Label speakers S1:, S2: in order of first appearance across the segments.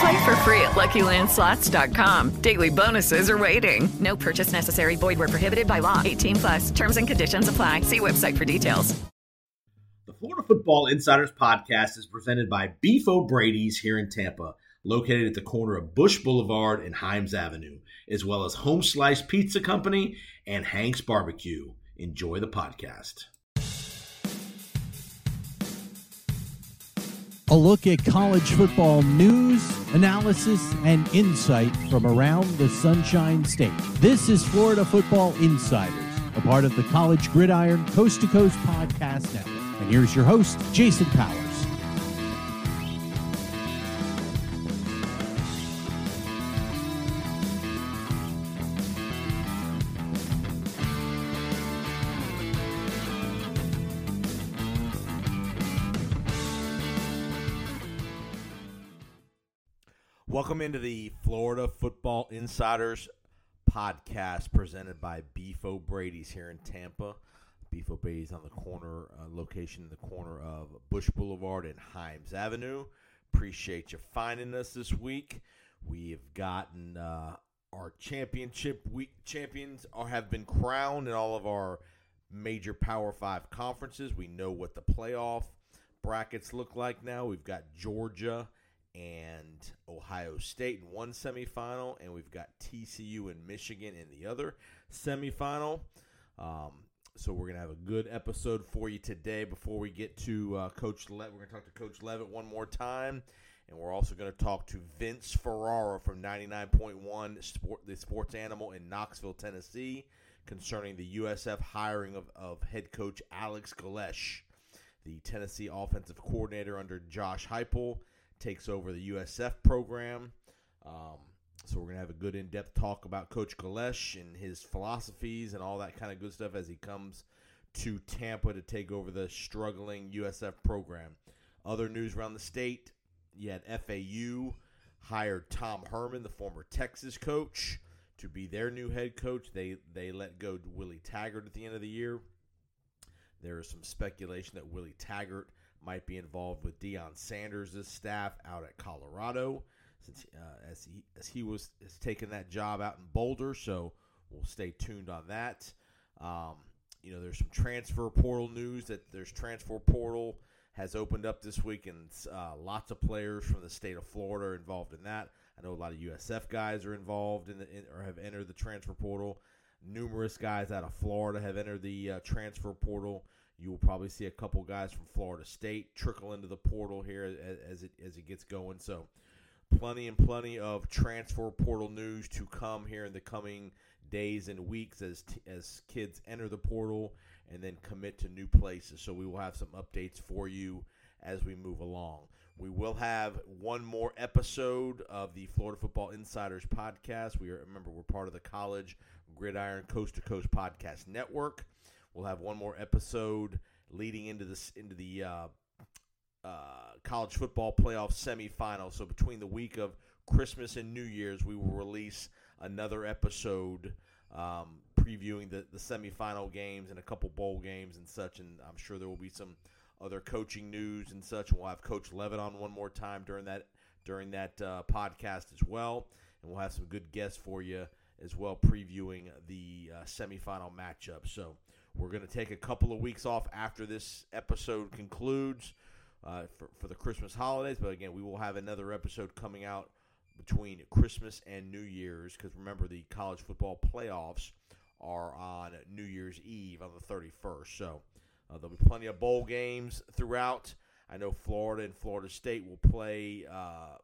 S1: Play for free at LuckyLandSlots.com. Daily bonuses are waiting. No purchase necessary. Void where prohibited by law. 18 plus. Terms and conditions apply. See website for details.
S2: The Florida Football Insiders podcast is presented by Beef O'Brady's here in Tampa, located at the corner of Bush Boulevard and Himes Avenue, as well as Home Slice Pizza Company and Hank's Barbecue. Enjoy the podcast.
S3: A look at college football news, analysis, and insight from around the Sunshine State. This is Florida Football Insiders, a part of the College Gridiron Coast to Coast Podcast Network. And here's your host, Jason Powers.
S4: Welcome into the Florida Football Insiders podcast presented by Beef O'Brady's here in Tampa. Beef O'Brady's on the corner, uh, location in the corner of Bush Boulevard and Himes Avenue. Appreciate you finding us this week. We have gotten uh, our championship week champions are, have been crowned in all of our major Power Five conferences. We know what the playoff brackets look like now. We've got Georgia and Ohio State in one semifinal, and we've got TCU and Michigan in the other semifinal. Um, so we're gonna have a good episode for you today. Before we get to uh, Coach Leavitt, we're gonna talk to Coach Leavitt one more time, and we're also gonna talk to Vince Ferrara from 99.1 Sport, the Sports Animal in Knoxville, Tennessee, concerning the USF hiring of, of head coach Alex Golesch, the Tennessee offensive coordinator under Josh Heupel takes over the USF program. Um, so we're gonna have a good in-depth talk about Coach Golesch and his philosophies and all that kind of good stuff as he comes to Tampa to take over the struggling USF program. Other news around the state: you had FAU hired Tom Herman, the former Texas coach, to be their new head coach. They they let go Willie Taggart at the end of the year. There is some speculation that Willie Taggart might be involved with Deion Sanders' staff out at Colorado, since uh, as he as he was has taken that job out in Boulder. So we'll stay tuned on that. Um, you know, there's some transfer portal news that there's transfer portal has opened up this week, and uh, lots of players from the state of Florida are involved in that. I know a lot of USF guys are involved in the in, or have entered the transfer portal. Numerous guys out of Florida have entered the uh, transfer portal. You will probably see a couple guys from Florida State trickle into the portal here as, as it as it gets going. So, plenty and plenty of transfer portal news to come here in the coming days and weeks as t- as kids enter the portal and then commit to new places. So we will have some updates for you as we move along. We will have one more episode of the Florida Football Insiders podcast. We are remember we're part of the College Gridiron Coast to Coast Podcast Network. We'll have one more episode leading into this into the uh, uh, college football playoff semifinal. So between the week of Christmas and New Year's, we will release another episode um, previewing the the semifinal games and a couple bowl games and such. And I'm sure there will be some other coaching news and such. We'll have Coach Leavitt on one more time during that during that uh, podcast as well, and we'll have some good guests for you as well, previewing the uh, semifinal matchup. So we're going to take a couple of weeks off after this episode concludes uh, for, for the Christmas holidays. But again, we will have another episode coming out between Christmas and New Year's because remember, the college football playoffs are on New Year's Eve on the 31st. So Uh, there'll be plenty of bowl games throughout. I know Florida and Florida State will play. Uh,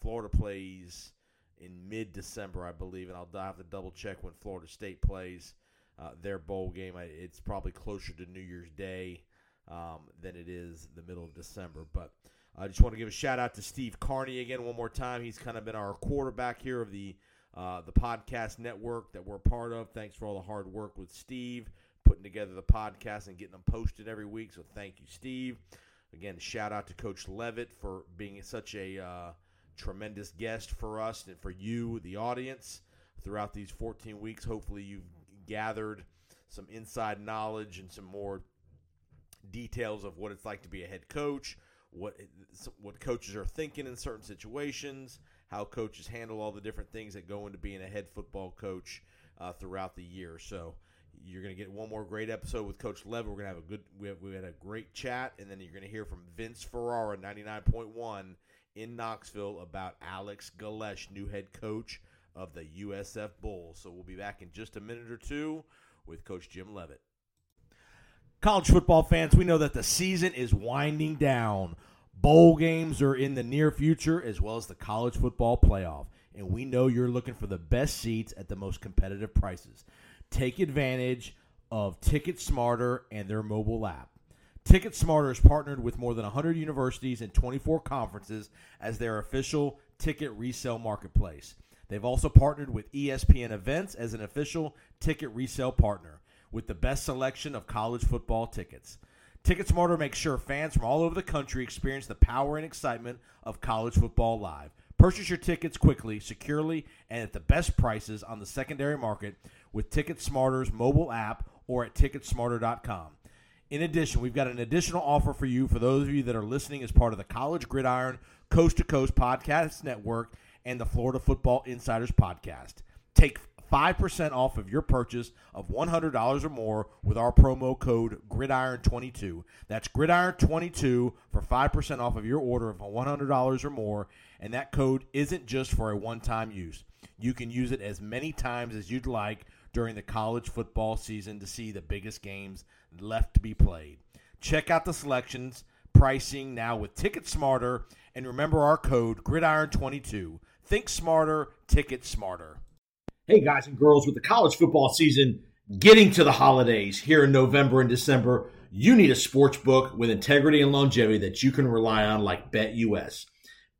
S4: Florida plays in mid December, I believe, and I'll have to double check when Florida State plays uh, their bowl game. It's probably closer to New Year's Day um, than it is the middle of December. But I just want to give a shout out to Steve Carney again one more time. He's kind of been our quarterback here of the uh, the podcast network that we're part of. Thanks for all the hard work with Steve putting together the podcast and getting them posted every week. So thank you, Steve. Again, shout out to Coach Leavitt for being such a uh, tremendous guest for us and for you, the audience, throughout these 14 weeks. Hopefully, you've gathered some inside knowledge and some more details of what it's like to be a head coach, what what coaches are thinking in certain situations, how coaches handle all the different things that go into being a head football coach uh, throughout the year. So you're going to get one more great episode with Coach Leavitt. We're going to have a good we, have, we had a great chat, and then you're going to hear from Vince Ferrara, 99.1 in Knoxville about Alex Golesch, new head coach of the USF Bulls. So we'll be back in just a minute or two with Coach Jim Leavitt. College football fans, we know that the season is winding down. Bowl games are in the near future, as well as the college football playoff. And we know you're looking for the best seats at the most competitive prices. Take advantage of Ticket Smarter and their mobile app. Ticket Smarter is partnered with more than 100 universities and 24 conferences as their official ticket resale marketplace. They've also partnered with ESPN Events as an official ticket resale partner with the best selection of college football tickets. Ticket Smarter makes sure fans from all over the country experience the power and excitement of college football live. Purchase your tickets quickly, securely, and at the best prices on the secondary market with Ticket Smarter's mobile app or at ticketsmarter.com. In addition, we've got an additional offer for you for those of you that are listening as part of the College Gridiron Coast to Coast Podcast Network and the Florida Football Insiders Podcast. Take 5% off of your purchase of $100 or more with our promo code GRIDIRON22. That's GRIDIRON22 for 5% off of your order of $100 or more. And that code isn't just for a one time use. You can use it as many times as you'd like during the college football season to see the biggest games left to be played. Check out the selections, pricing now with Ticket Smarter, and remember our code GRIDIRON22. Think smarter, ticket smarter.
S2: Hey, guys and girls, with the college football season getting to the holidays here in November and December, you need a sports book with integrity and longevity that you can rely on, like BetUS.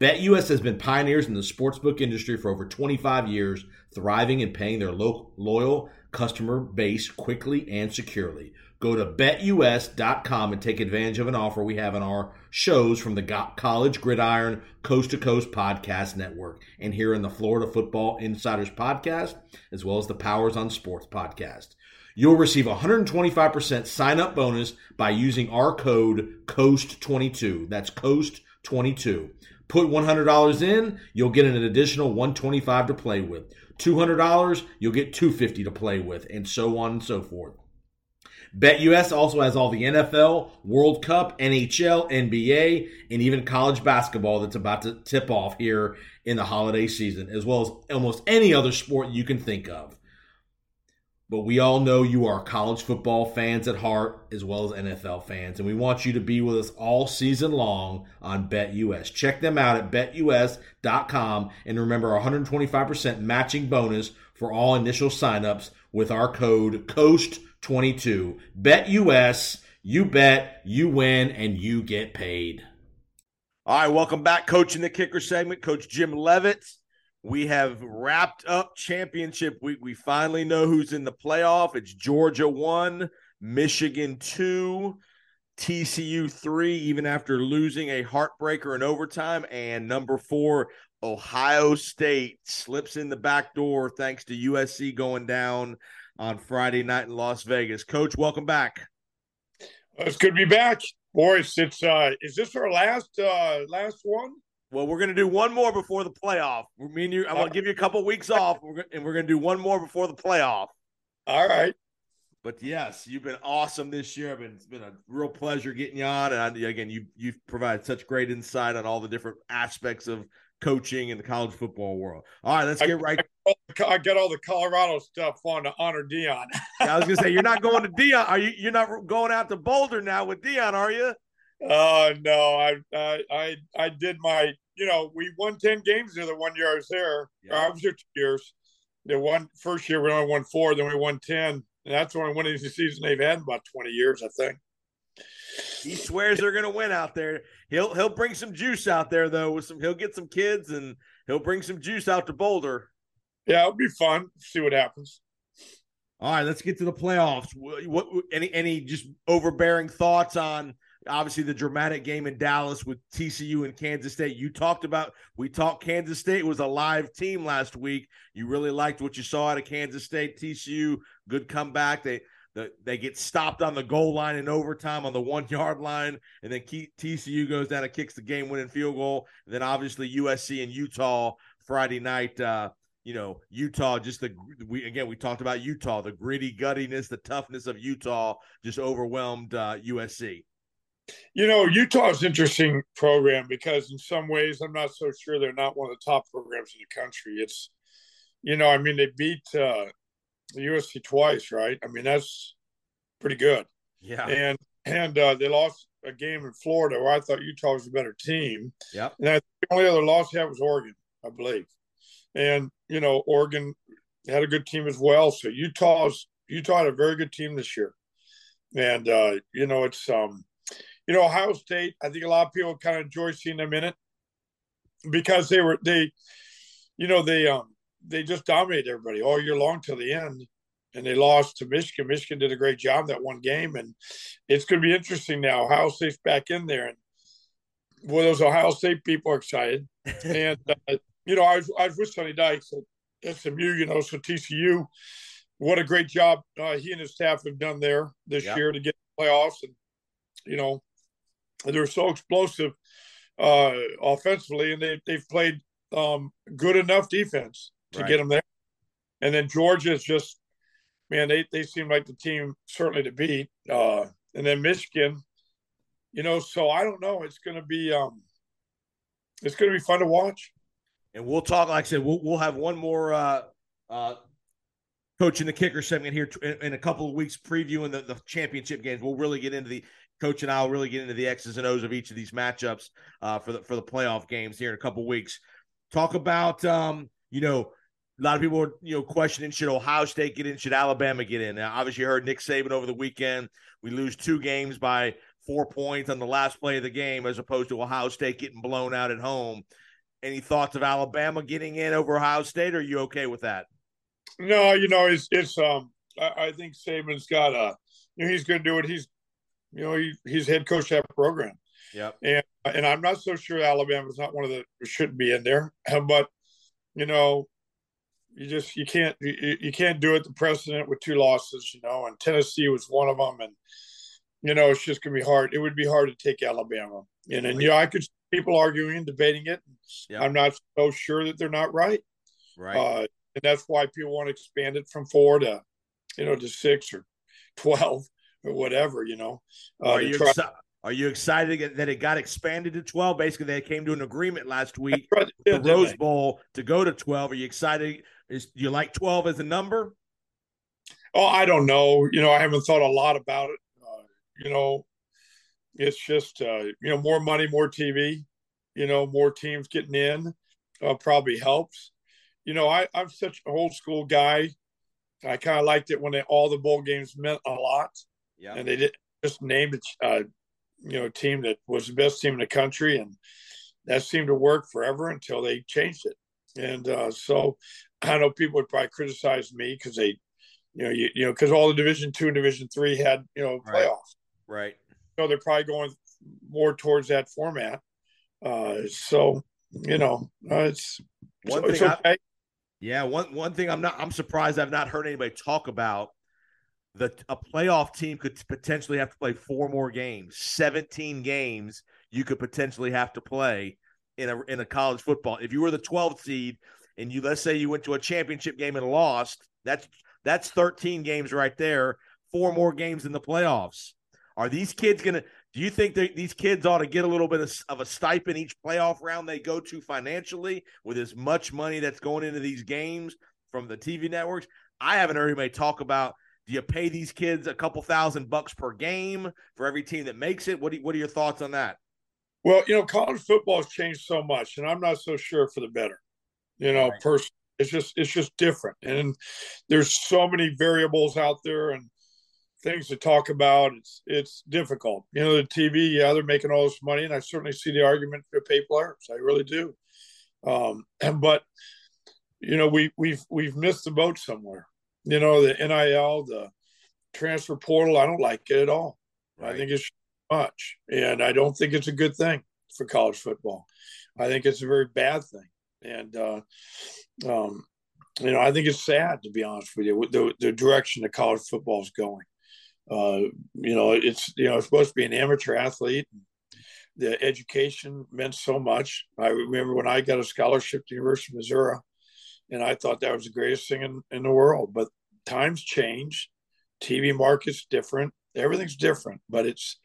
S2: BetUS has been pioneers in the sportsbook industry for over 25 years, thriving and paying their lo- loyal customer base quickly and securely. Go to betus.com and take advantage of an offer we have on our shows from the College Gridiron Coast to Coast Podcast Network and here in the Florida Football Insiders Podcast, as well as the Powers on Sports Podcast. You'll receive 125% sign up bonus by using our code COAST22. That's COAST22. Put $100 in, you'll get an additional 125 to play with. $200, you'll get 250 to play with, and so on and so forth. BetUS also has all the NFL, World Cup, NHL, NBA, and even college basketball that's about to tip off here in the holiday season, as well as almost any other sport you can think of. But we all know you are college football fans at heart as well as NFL fans, and we want you to be with us all season long on BetUS. Check them out at betus.com and remember our 125% matching bonus for all initial signups with our code COAST22. BetUS, you bet, you win, and you get paid.
S4: All right, welcome back, Coach in the Kicker segment. Coach Jim Leavitt we have wrapped up championship week. We finally know who's in the playoff. It's Georgia 1, Michigan 2, TCU 3, even after losing a heartbreaker in overtime. And number four, Ohio State slips in the back door thanks to USC going down on Friday night in Las Vegas. Coach, welcome back.
S5: It's good to be back. Boys, it's uh is this our last uh last one?
S4: Well, we're going to do one more before the playoff. Me and you, I'm going to give you a couple weeks off, and we're going to do one more before the playoff.
S5: All right.
S4: But yes, you've been awesome this year. i Been, it's been a real pleasure getting you on. And again, you you've provided such great insight on all the different aspects of coaching in the college football world. All right, let's get right.
S5: I got all the Colorado stuff on to honor Deion.
S4: yeah, I was gonna say you're not going to Deion. Are you? You're not going out to Boulder now with Deion, are you?
S5: Oh uh, no, I, I I I did my. You know, we won ten games there the one year I was there. Yeah. I was there two years. The one first year we only won four, then we won ten. And that's the only winning season they've had in about twenty years, I think.
S4: He swears they're going to win out there. He'll he'll bring some juice out there though. With some, he'll get some kids and he'll bring some juice out to Boulder.
S5: Yeah, it'll be fun. See what happens.
S4: All right, let's get to the playoffs. What, what any any just overbearing thoughts on obviously the dramatic game in Dallas with TCU and Kansas State. You talked about we talked Kansas State was a live team last week. You really liked what you saw out of Kansas State. TCU good comeback. They the, they get stopped on the goal line in overtime on the one yard line, and then TCU goes down and kicks the game winning field goal. And then obviously USC and Utah Friday night. Uh, you know, Utah just the we again we talked about Utah, the gritty guttiness, the toughness of Utah just overwhelmed uh, USC.
S5: You know, Utah's interesting program because in some ways I'm not so sure they're not one of the top programs in the country. It's, you know, I mean they beat uh, the USC twice, right? I mean, that's pretty good.
S4: Yeah.
S5: And and uh, they lost a game in Florida where I thought Utah was a better team.
S4: Yeah.
S5: And I, the only other loss they had was Oregon, I believe. And you know, Oregon had a good team as well. So Utah's Utah had a very good team this year. And uh, you know, it's um, you know, Ohio State. I think a lot of people kind of enjoy seeing them in it because they were they, you know, they um they just dominated everybody all year long till the end. And they lost to Michigan. Michigan did a great job that one game, and it's going to be interesting now. Ohio State's back in there, and boy, those Ohio State people are excited. and uh, you know, I was I was with Sonny Dykes at SMU. You know, so TCU, what a great job uh, he and his staff have done there this year to get playoffs, and you know, they're so explosive uh, offensively, and they they've played um, good enough defense to right. get them there. And then Georgia is just, man, they, they seem like the team certainly to beat. Uh, and then Michigan, you know, so I don't know. It's going to be, um, it's going to be fun to watch.
S4: And we'll talk, like I said, we'll, we'll have one more, uh, uh, coaching the kicker segment here in, in a couple of weeks previewing the, the championship games. We'll really get into the coach and I'll really get into the X's and O's of each of these matchups uh, for the for the playoff games here in a couple weeks. Talk about um, you know a lot of people are, you know, questioning should Ohio State get in, should Alabama get in? Now, obviously, you heard Nick Saban over the weekend. We lose two games by four points on the last play of the game, as opposed to Ohio State getting blown out at home. Any thoughts of Alabama getting in over Ohio State? Or are you okay with that?
S5: No, you know, it's it's um, I, I think Saban's got a, you know, he's going to do it. He's, you know, he, he's head coach that program.
S4: Yeah,
S5: and and I'm not so sure Alabama's not one of the shouldn't be in there, but you know, you just you can't you, you can't do it the precedent with two losses you know and tennessee was one of them and you know it's just gonna be hard it would be hard to take alabama and and you know i could see people arguing and debating it yep. i'm not so sure that they're not right
S4: right uh,
S5: and that's why people want to expand it from four to you know to six or 12 or whatever you know
S4: uh, are you try- exci- are you excited that it got expanded to 12? Basically, they came to an agreement last week, right. the Rose Bowl, to go to 12. Are you excited is you like 12 as a number?
S5: Oh, I don't know. You know, I haven't thought a lot about it. Uh, you know, it's just uh, you know more money, more TV. You know, more teams getting in uh, probably helps. You know, I, I'm such an old school guy. I kind of liked it when they, all the bowl games meant a lot.
S4: Yeah.
S5: And they did just named a uh, you know team that was the best team in the country, and that seemed to work forever until they changed it. And uh, so I know people would probably criticize me because they, you know, you, you know, because all the Division two and Division three had you know playoffs.
S4: Right.
S5: So they're probably going more towards that format. Uh, so you know, uh, it's
S4: one thing. Okay. I, yeah, one one thing I'm not. I'm surprised I've not heard anybody talk about that a playoff team could potentially have to play four more games, 17 games you could potentially have to play in a in a college football. If you were the 12th seed and you let's say you went to a championship game and lost, that's that's 13 games right there, four more games in the playoffs. Are these kids going to Do you think that these kids ought to get a little bit of, of, a stipend each playoff round they go to financially with as much money that's going into these games from the TV networks? I haven't heard anybody talk about do you pay these kids a couple thousand bucks per game for every team that makes it? What, do, what are your thoughts on that?
S5: Well, you know, college football has changed so much, and I'm not so sure for the better. You know, right. personally, it's just it's just different, and there's so many variables out there and things to talk about. It's it's difficult. You know, the TV, yeah, they're making all this money, and I certainly see the argument to pay players. I really do. Um, and but you know, we we've we've missed the boat somewhere. You know, the NIL, the transfer portal, I don't like it at all. Right. I think it's much, and I don't think it's a good thing for college football. I think it's a very bad thing, and uh, um, you know, I think it's sad to be honest with you, the the direction that college football is going. Uh, you know, it's you know, it's supposed to be an amateur athlete. The education meant so much. I remember when I got a scholarship to the University of Missouri, and I thought that was the greatest thing in, in the world. But times change, TV market's different, everything's different. But it's,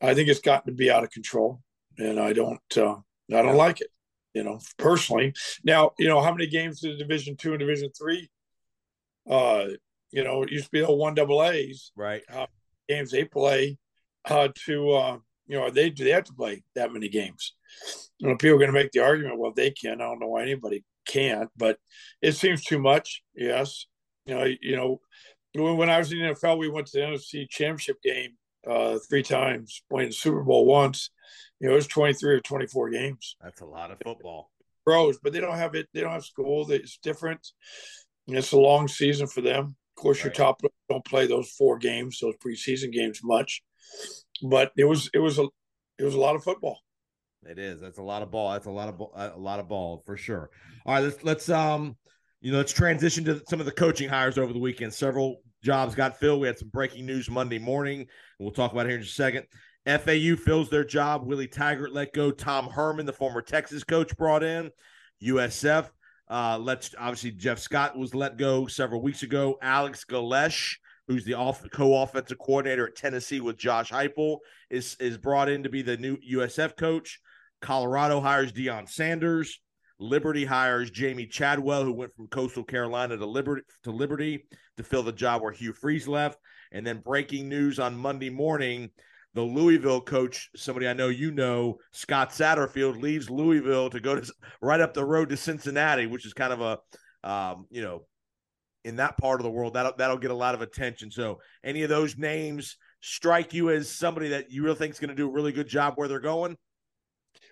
S5: I think it's gotten to be out of control, and I don't, uh, I don't like it. You know, personally. Now, you know, how many games did Division Two and Division Three? Uh, you know, it used to be the one double A's,
S4: right?
S5: Uh, games they play uh, to, uh, you know, they do they have to play that many games. You know, people are going to make the argument, well, they can. I don't know why anybody can't, but it seems too much. Yes, you know, you know, when I was in the NFL, we went to the NFC Championship game uh, three times, playing the Super Bowl once. You know, it was twenty three or twenty four games.
S4: That's a lot of football.
S5: Pros, but they don't have it. They don't have school. It's different. It's a long season for them. Of course, right. your top don't play those four games, those preseason games much. But it was it was a it was a lot of football.
S4: It is. That's a lot of ball. That's a lot of ball, a lot of ball for sure. All right, let's let's um, you know, let's transition to some of the coaching hires over the weekend. Several jobs got filled. We had some breaking news Monday morning. and We'll talk about here in just a second. FAU fills their job. Willie Taggart let go. Tom Herman, the former Texas coach, brought in. USF uh, let's obviously Jeff Scott was let go several weeks ago. Alex Golesch, who's the off, co-offensive coordinator at Tennessee with Josh Heupel, is is brought in to be the new USF coach. Colorado hires Deion Sanders. Liberty hires Jamey Chadwell, who went from Coastal Carolina to Liberty to Liberty to fill the job where Hugh Freeze left. And then breaking news on Monday morning: the Louisville coach, somebody I know you know, Scott Satterfield, leaves Louisville to go to right up the road to Cincinnati, which is kind of a, um, you know, in that part of the world that'll that'll get a lot of attention. So, any of those names strike you as somebody that you really think is going to do a really good job where they're going?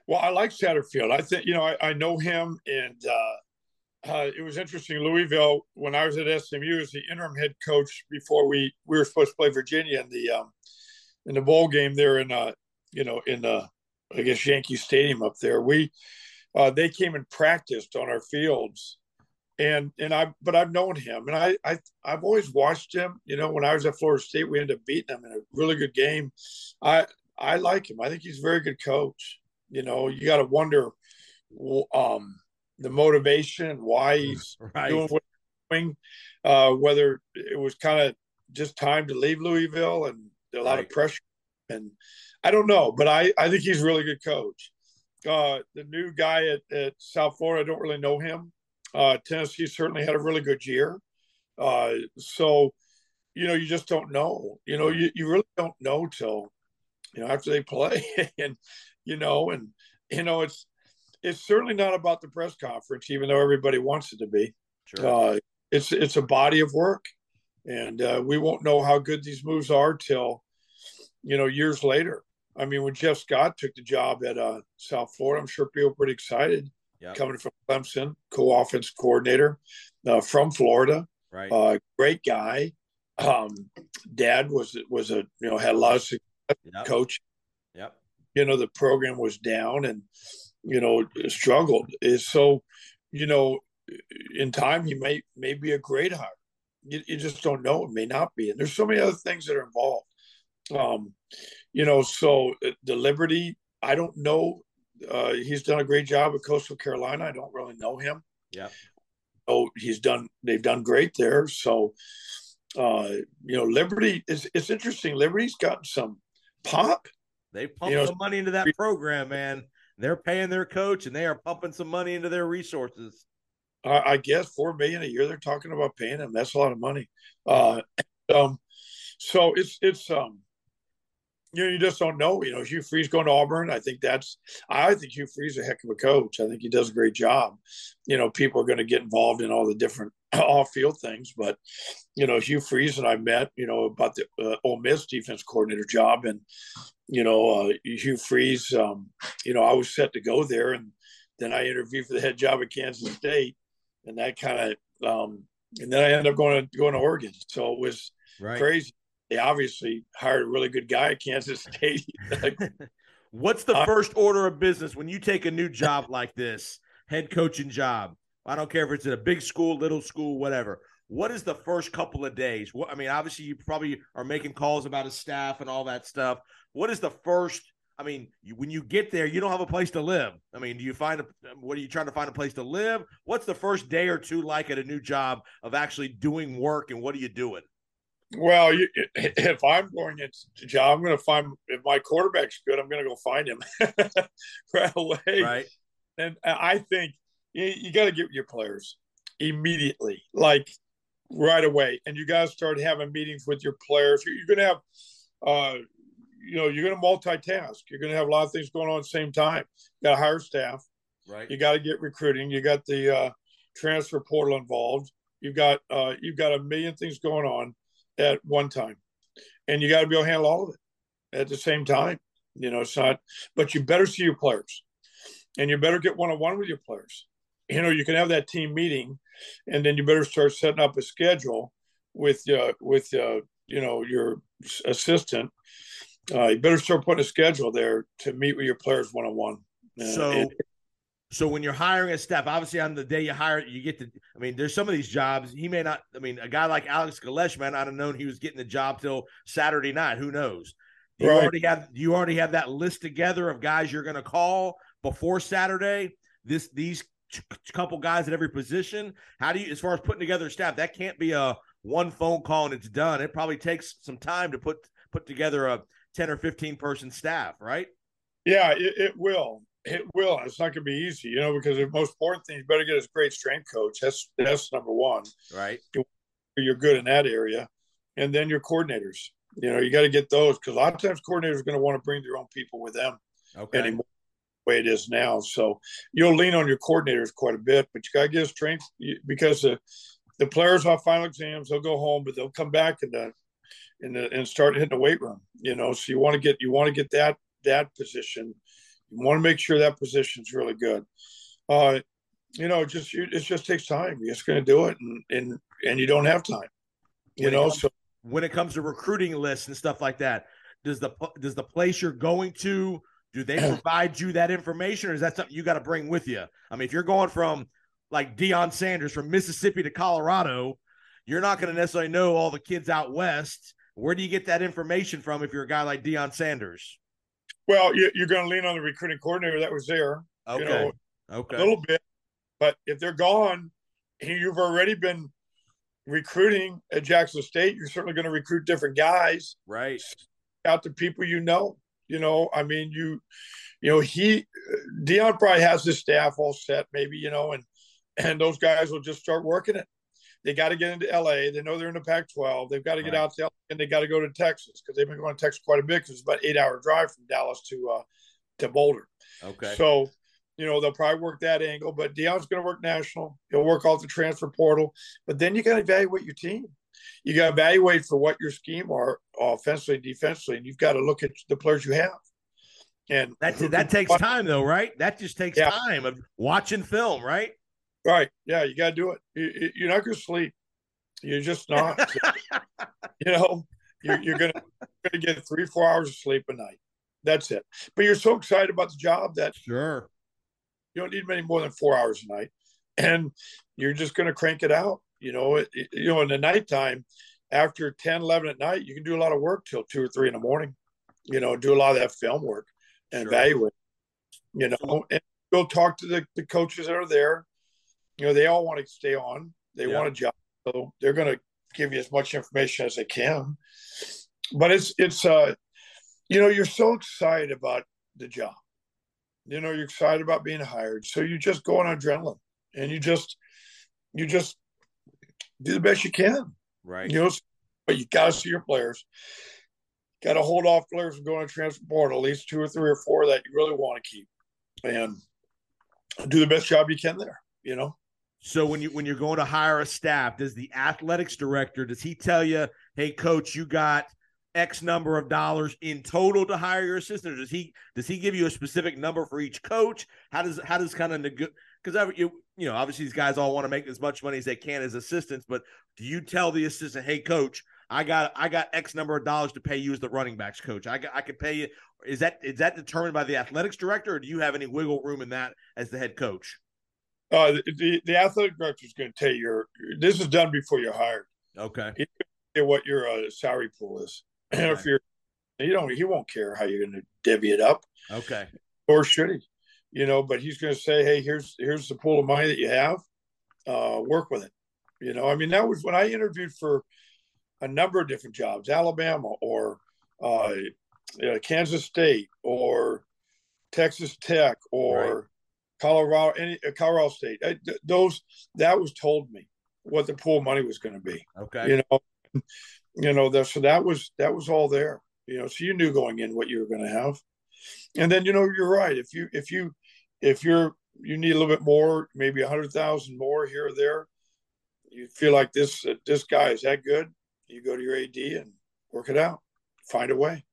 S5: Well, I like Satterfield. I think you know I, I know him, and uh, uh, it was interesting. Louisville, when I was at SMU, as the interim head coach before we we were supposed to play Virginia in the um, in the bowl game there in uh you know in uh I guess Yankee Stadium up there. We uh, they came and practiced on our fields, and and I but I've known him and I I I've always watched him. You know, when I was at Florida State, we ended up beating them in a really good game. I I like him. I think he's a very good coach you know you got to wonder um, the motivation why he's right. doing what he's doing uh, whether it was kind of just time to leave louisville and a lot right. of pressure. And i don't know but i i think he's a really good coach. Uh, the new guy at, at south florida i don't really know him. Uh, tennessee certainly had a really good year. Uh, so you know you just don't know. You know you, you really don't know till you know after they play and you know, and you know, it's it's certainly not about the press conference, even though everybody wants it to be. Sure. Uh, it's it's a body of work, and uh, we won't know how good these moves are till you know years later. I mean, when Jeff Scott took the job at uh, South Florida, I'm sure people were pretty excited. Yep. Coming from Clemson, co-offense coordinator uh, from Florida,
S4: right?
S5: Uh, great guy. Um, Dad was was a you know had a lot of success yep. coach you know the program was down and you know struggled. Is so you know in time he may may be a great hire. You, you just don't know. It may not be. And there's so many other things that are involved. Um you know so uh, the liberty i don't know uh he's done a great job at coastal carolina. I don't really know him.
S4: Yeah.
S5: Oh he's done they've done great there. So uh you know liberty is it's interesting. Liberty's gotten some pop
S4: They pump you know, some money into that program, man. They're paying their coach, and they are pumping some money into their resources.
S5: Uh, I guess four million a year. They're talking about paying him. That's a lot of money. Uh, um, so it's it's um, you know, you just don't know. You know, Hugh Freeze going to Auburn. I think that's. I think Hugh Freeze is a heck of a coach. I think he does a great job. You know, people are going to get involved in all the different off-field things, but you know, Hugh Freeze and I met. You know, about the uh, Ole Miss defense coordinator job, and you know, uh, Hugh Freeze. Um, you know, I was set to go there, and then I interviewed for the head job at Kansas State, and that kind of. Um, and then I ended up going to going to Oregon. So it was right. crazy they obviously hired a really good guy at Kansas State. like,
S4: What's the uh, first order of business when you take a new job like this, head coaching job? I don't care if it's in a big school, little school, whatever. What is the first couple of days? What I mean, obviously, you probably are making calls about his staff and all that stuff. What is the first? I mean, you, when you get there, you don't have a place to live. I mean, do you find a? What are you trying to find a place to live? What's the first day or two like at a new job of actually doing work, and what are you doing?
S5: Well, you, if I'm going into job, I'm going to find if my quarterback's good, I'm going to go find him right away.
S4: Right.
S5: And I think you, you got to get your players immediately, like right away, and you got to start having meetings with your players. You're going to have, uh, you know, you're going to multitask. You're going to have a lot of things going on at the same time. You got to hire staff.
S4: Right.
S5: You got to get recruiting. You got the uh, transfer portal involved. You've got uh, you've got a million things going on at one time, and you got to be able to handle all of it at the same time. You know, it's not, but you better see your players, and you better get one on one with your players. You know, you can have that team meeting, and then you better start setting up a schedule with uh, with uh, you know your assistant. Uh, you better start putting a schedule there to meet with your players one on one.
S4: So, so when you're hiring a staff, obviously on the day you hire you get to. I mean, there's some of these jobs he may not. I mean, a guy like Alex Golesch might not have known he was getting the job till Saturday night. Who knows? Do you right. already have you already have that list together of guys you're going to call before Saturday. This these couple guys at every position. How do you, as far as putting together a staff, that can't be a one phone call and it's done. It probably takes some time to put put together a ten or fifteen person staff, right?
S5: Yeah, it, it will it will. It's not going to be easy, you know, because the most important thing you better get a great strength coach. That's that's number one.
S4: Right.
S5: You're good in that area, and then your coordinators. You know, you got to get those because a lot of times coordinators are going to want to bring their own people with them.
S4: Okay. Anymore,
S5: way it is now, so you'll lean on your coordinators quite a bit, but you got to get strength because the the players have final exams. They'll go home, but they'll come back and the and and start hitting the weight room. You know, so you want to get you want to get that that position you want to make sure that position is really good. Uh, you know, just you, it just takes time. You're just going to do it, and and and you don't have time. You when know,
S4: comes,
S5: so
S4: when it comes to recruiting lists and stuff like that, does the does the place you're going to do they provide you that information, or is that something you got to bring with you? I mean, if you're going from like Deion Sanders from Mississippi to Colorado, you're not going to necessarily know all the kids out west. Where do you get that information from if you're a guy like Deion Sanders?
S5: Well, you, are going to lean on the recruiting coordinator that was there.
S4: Okay. You know, okay.
S5: A little bit, but if they're gone, you've already been recruiting at Jackson State. You're certainly going to recruit different guys.
S4: Right.
S5: Out to people you know. You know, I mean, you, you know, he, Deion probably has his staff all set, maybe, you know, and and those guys will just start working it they got to get into LA. They know they're in the Pac-12. They've got to get right. out to LA and they got to go to Texas because they've been going to Texas quite a bit because it's about eight hour drive from Dallas to uh, to Boulder.
S4: Okay.
S5: So, you know, they'll probably work that angle, but Deion's going to work national. He'll work off the transfer portal, but then you got to evaluate your team. You got to evaluate for what your scheme are offensively, defensively, and you've got to look at the players you have. And
S4: that that takes time, though, right? That just takes yeah. time of watching film, right?
S5: Right. Yeah, you got to do it. You, are not going to sleep. You're just not. you know, you're, you're going to get three, four hours of sleep a night. That's it. But you're so excited about the job that
S4: sure
S5: you don't need many more than four hours a night, and you're just going to crank it out. You know, it, you know, in the nighttime, after 10, 11 at night, you can do a lot of work till two or three in the morning. You know, do a lot of that film work and sure. evaluate. You know, and go talk to the, the coaches that are there you know, they all want to stay on. They yeah. want a job, so they're going to give you as much information as they can. But it's it's uh, you know, you're so excited about the job. You know, you're excited about being hired. So you just go on adrenaline and you just, you just do the best you can.
S4: Right.
S5: You know, but you got to see your players. Got to hold off players from going to transfer portal, at least two or three or four that you really want to keep, and do the best job you can there. You know.
S4: So when you when you're going to hire a staff, does the athletics director does he tell you, "Hey, coach, you got X number of dollars in total to hire your assistant"? Or does he does he give you a specific number for each coach? How does how does kind of because you you know obviously these guys all want to make as much money as they can as assistants, but do you tell the assistant, "Hey, coach"? I got I got X number of dollars to pay you as the running backs coach. I got, I could pay you. Is that is that determined by the athletics director, or do you have any wiggle room in that as the head coach?
S5: Uh, the the athletic director is going to tell you your this is done before you're hired.
S4: Okay.
S5: What your uh, salary pool is, okay. and if you're you don't he won't care how you're going to divvy it up.
S4: Okay.
S5: Or should he? You know, but he's going to say, hey, here's here's the pool of money that you have. Uh, work with it. You know, I mean, that was when I interviewed for a number of different jobs, Alabama or uh, Kansas State or Texas Tech or right. Colorado, any uh, Colorado State. I, th- those that was told me what the pool money was going to be.
S4: Okay,
S5: you know, you know, the, so that was that was all there. You know, so you knew going in what you were going to have, and then you know you're right. If you if you if you're you need a little bit more, maybe a hundred thousand more here or there. You feel like this uh, this guy is that good you go to your AD and work it out, find a way.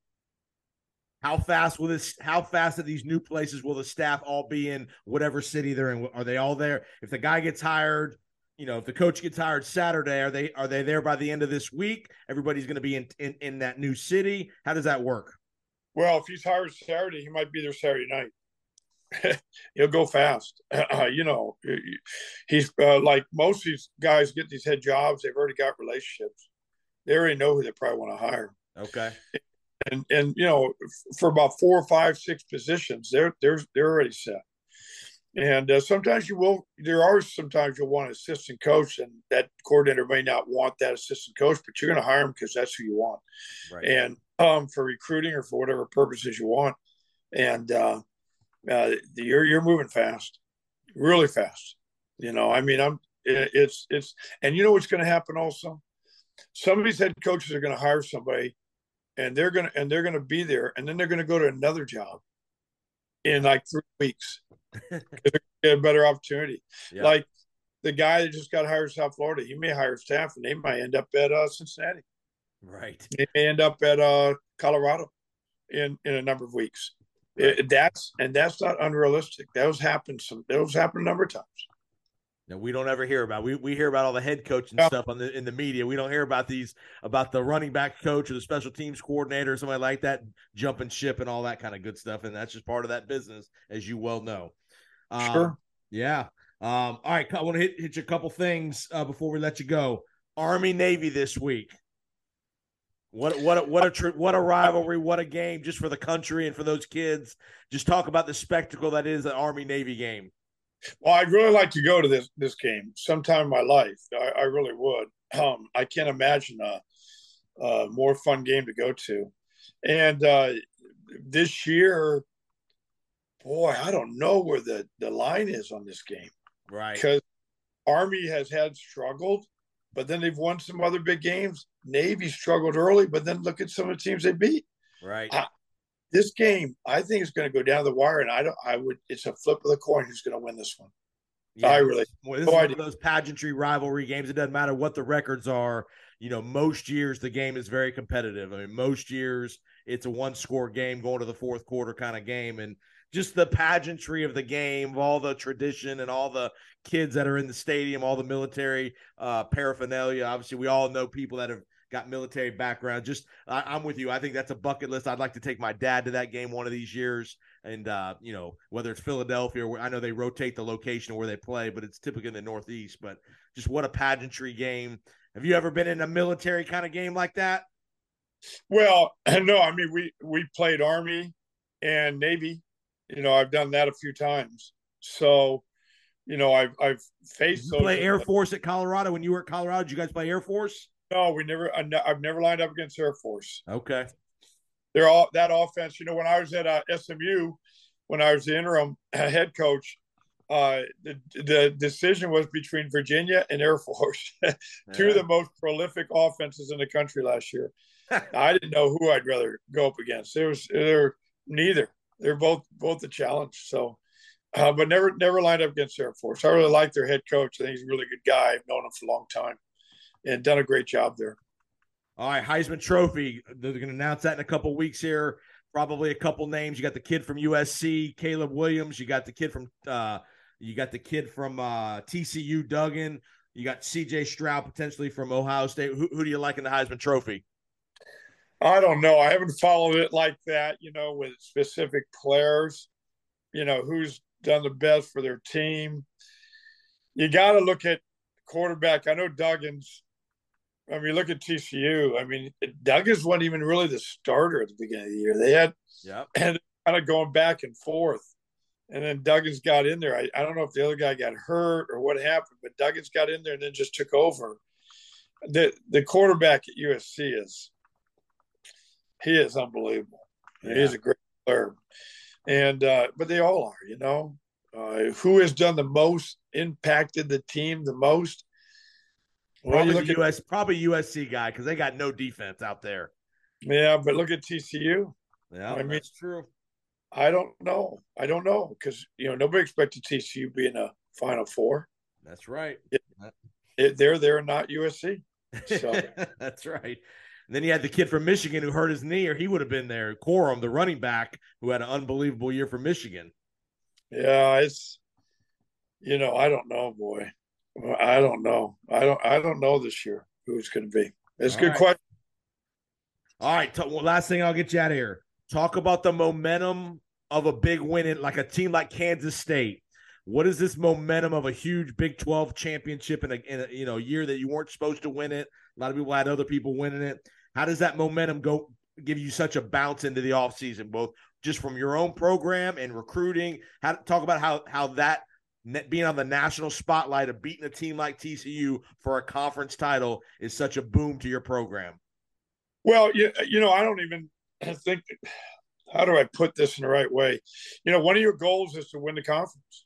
S4: How fast will this? How fast at these new places will the staff all be in whatever city they're in? Are they all there? If the guy gets hired, you know, if the coach gets hired Saturday, are they are they there by the end of this week? Everybody's going to be in, in in that new city. How does that work?
S5: Well, if he's hired Saturday, he might be there Saturday night. He'll go fast. Uh, you know, he's uh, like most of these guys get these head jobs. They've already got relationships they already know who they probably want to hire.
S4: Okay.
S5: And and you know, for about four or five, six positions, they're they're they're already set. And uh, sometimes you will. There are sometimes you'll want an assistant coach, and that coordinator may not want that assistant coach, but you're going to hire him because that's who you want. Right. And um, for recruiting or for whatever purposes you want, and uh, uh, you're you're moving fast, really fast. You know, I mean, I'm it's it's, and you know what's going to happen also some of these head coaches are going to hire somebody and they're going to and they're going to be there and then they're going to go to another job in like three weeks get a better opportunity yeah. like the guy that just got hired south florida he may hire staff and they might end up at uh, cincinnati
S4: right
S5: they may end up at uh, colorado in in a number of weeks. It, that's and that's not unrealistic those happen some those happen a number of times
S4: that we don't ever hear about. We we hear about all the head coach and yeah. stuff on the in the media. We don't hear about these about the running back coach or the special teams coordinator or somebody like that jumping ship and all that kind of good stuff. And that's just part of that business, as you well know.
S5: Um, sure.
S4: Yeah. Um, all right. I want to hit, hit you a couple things uh, before we let you go. Army Navy this week. What what what a what a rivalry! What a game just for the country and for those kids. Just talk about the spectacle that is the Army Navy game.
S5: Well, I'd really like to go to this this game sometime in my life. I, I really would. Um, I can't imagine a, a, more fun game to go to. And uh, this year, boy, I don't know where the the line is on this game.
S4: Right.
S5: Because Army has had struggled, but then they've won some other big games. Navy struggled early, but then look at some of the teams they beat.
S4: Right.
S5: I, this game, I think, is going to go down the wire, and I don't. I would. It's a flip of the coin who's going to win this one. Yeah, I really.
S4: Well, this no is one of those pageantry rivalry games. It doesn't matter what the records are. You know, most years the game is very competitive. I mean, most years it's a one score game going to the fourth quarter kind of game, and just the pageantry of the game, all the tradition and all the kids that are in the stadium, all the military uh, paraphernalia. Obviously, we all know people that have got military background. Just I, am with you. I think that's a bucket list. I'd like to take my dad to that game one of these years, and uh, you know whether it's Philadelphia or I know they rotate the location where they play, but it's typically in the Northeast. But just what a pageantry game. Have you ever been in a military kind of game like that?
S5: Well, no. I mean, we we played Army and Navy. You know, I've done that a few times. So, you know, I've I've faced.
S4: You play Air Force at Colorado when you were at Colorado. Did you guys play Air Force?
S5: No, we never. I've never lined up against Air Force.
S4: Okay.
S5: they're all that offense. You know, when I was at uh, SMU, when I was the interim head coach, uh, the, the decision was between Virginia and Air Force, two of the most prolific offenses in the country last year. I didn't know who I'd rather go up against. It was they're neither. They're both both a challenge. So, uh, but never never lined up against Air Force. I really like their head coach. I think he's a really good guy. I've known him for a long time, and done a great job there.
S4: All right, Heisman Trophy. They're going to announce that in a couple weeks here. Probably a couple names. You got the kid from USC, Caleb Williams. You got the kid from uh, you got the kid from uh, TCU, Duggan. You got C.J. Stroud potentially from Ohio State. Who, who do you like in the Heisman Trophy?
S5: I don't know. I haven't followed it like that. You know, with specific players. You know who's done the best for their team. You got to look at quarterback. I know Duggan's I mean, look at TCU. I mean, Duggan's wasn't even really the starter at the beginning of the year. They had,
S4: yeah,
S5: and kind of going back and forth. And then Duggan's got in there. I, I don't know if the other guy got hurt or what happened, but Duggan's got in there and then just took over. The the quarterback at USC is he is unbelievable. Yeah. He's a great player. And uh, but they all are, you know. Uh, who has done the most, impacted the team the most?
S4: Probably well, US, at, probably USC guy because they got no defense out there.
S5: Yeah, but look at TCU.
S4: Yeah, I mean, it's true.
S5: I don't know. I don't know because you know nobody expected TCU be in a Final Four.
S4: That's right.
S5: It, it, they're there, not USC. So
S4: that's right. And then you had the kid from Michigan who hurt his knee, or he would have been there. Corum, the running back, who had an unbelievable year for Michigan.
S5: Yeah, it's you know I don't know, boy. I don't know. I don't. I don't know this year who's going to be. It's a good right. question.
S4: All right. T- well, last thing, I'll get you out of here. Talk about the momentum of a big win in like a team like Kansas State. What is this momentum of a huge Big Twelve championship in a, in a you know year that you weren't supposed to win it? A lot of people had other people winning it. How does that momentum go? Give you such a bounce into the offseason, both just from your own program and recruiting. How talk about how how that being on the national spotlight of beating a team like TCU for a conference title is such a boom to your program?
S5: Well, you, you know, I don't even think, how do I put this in the right way? You know, one of your goals is to win the conference.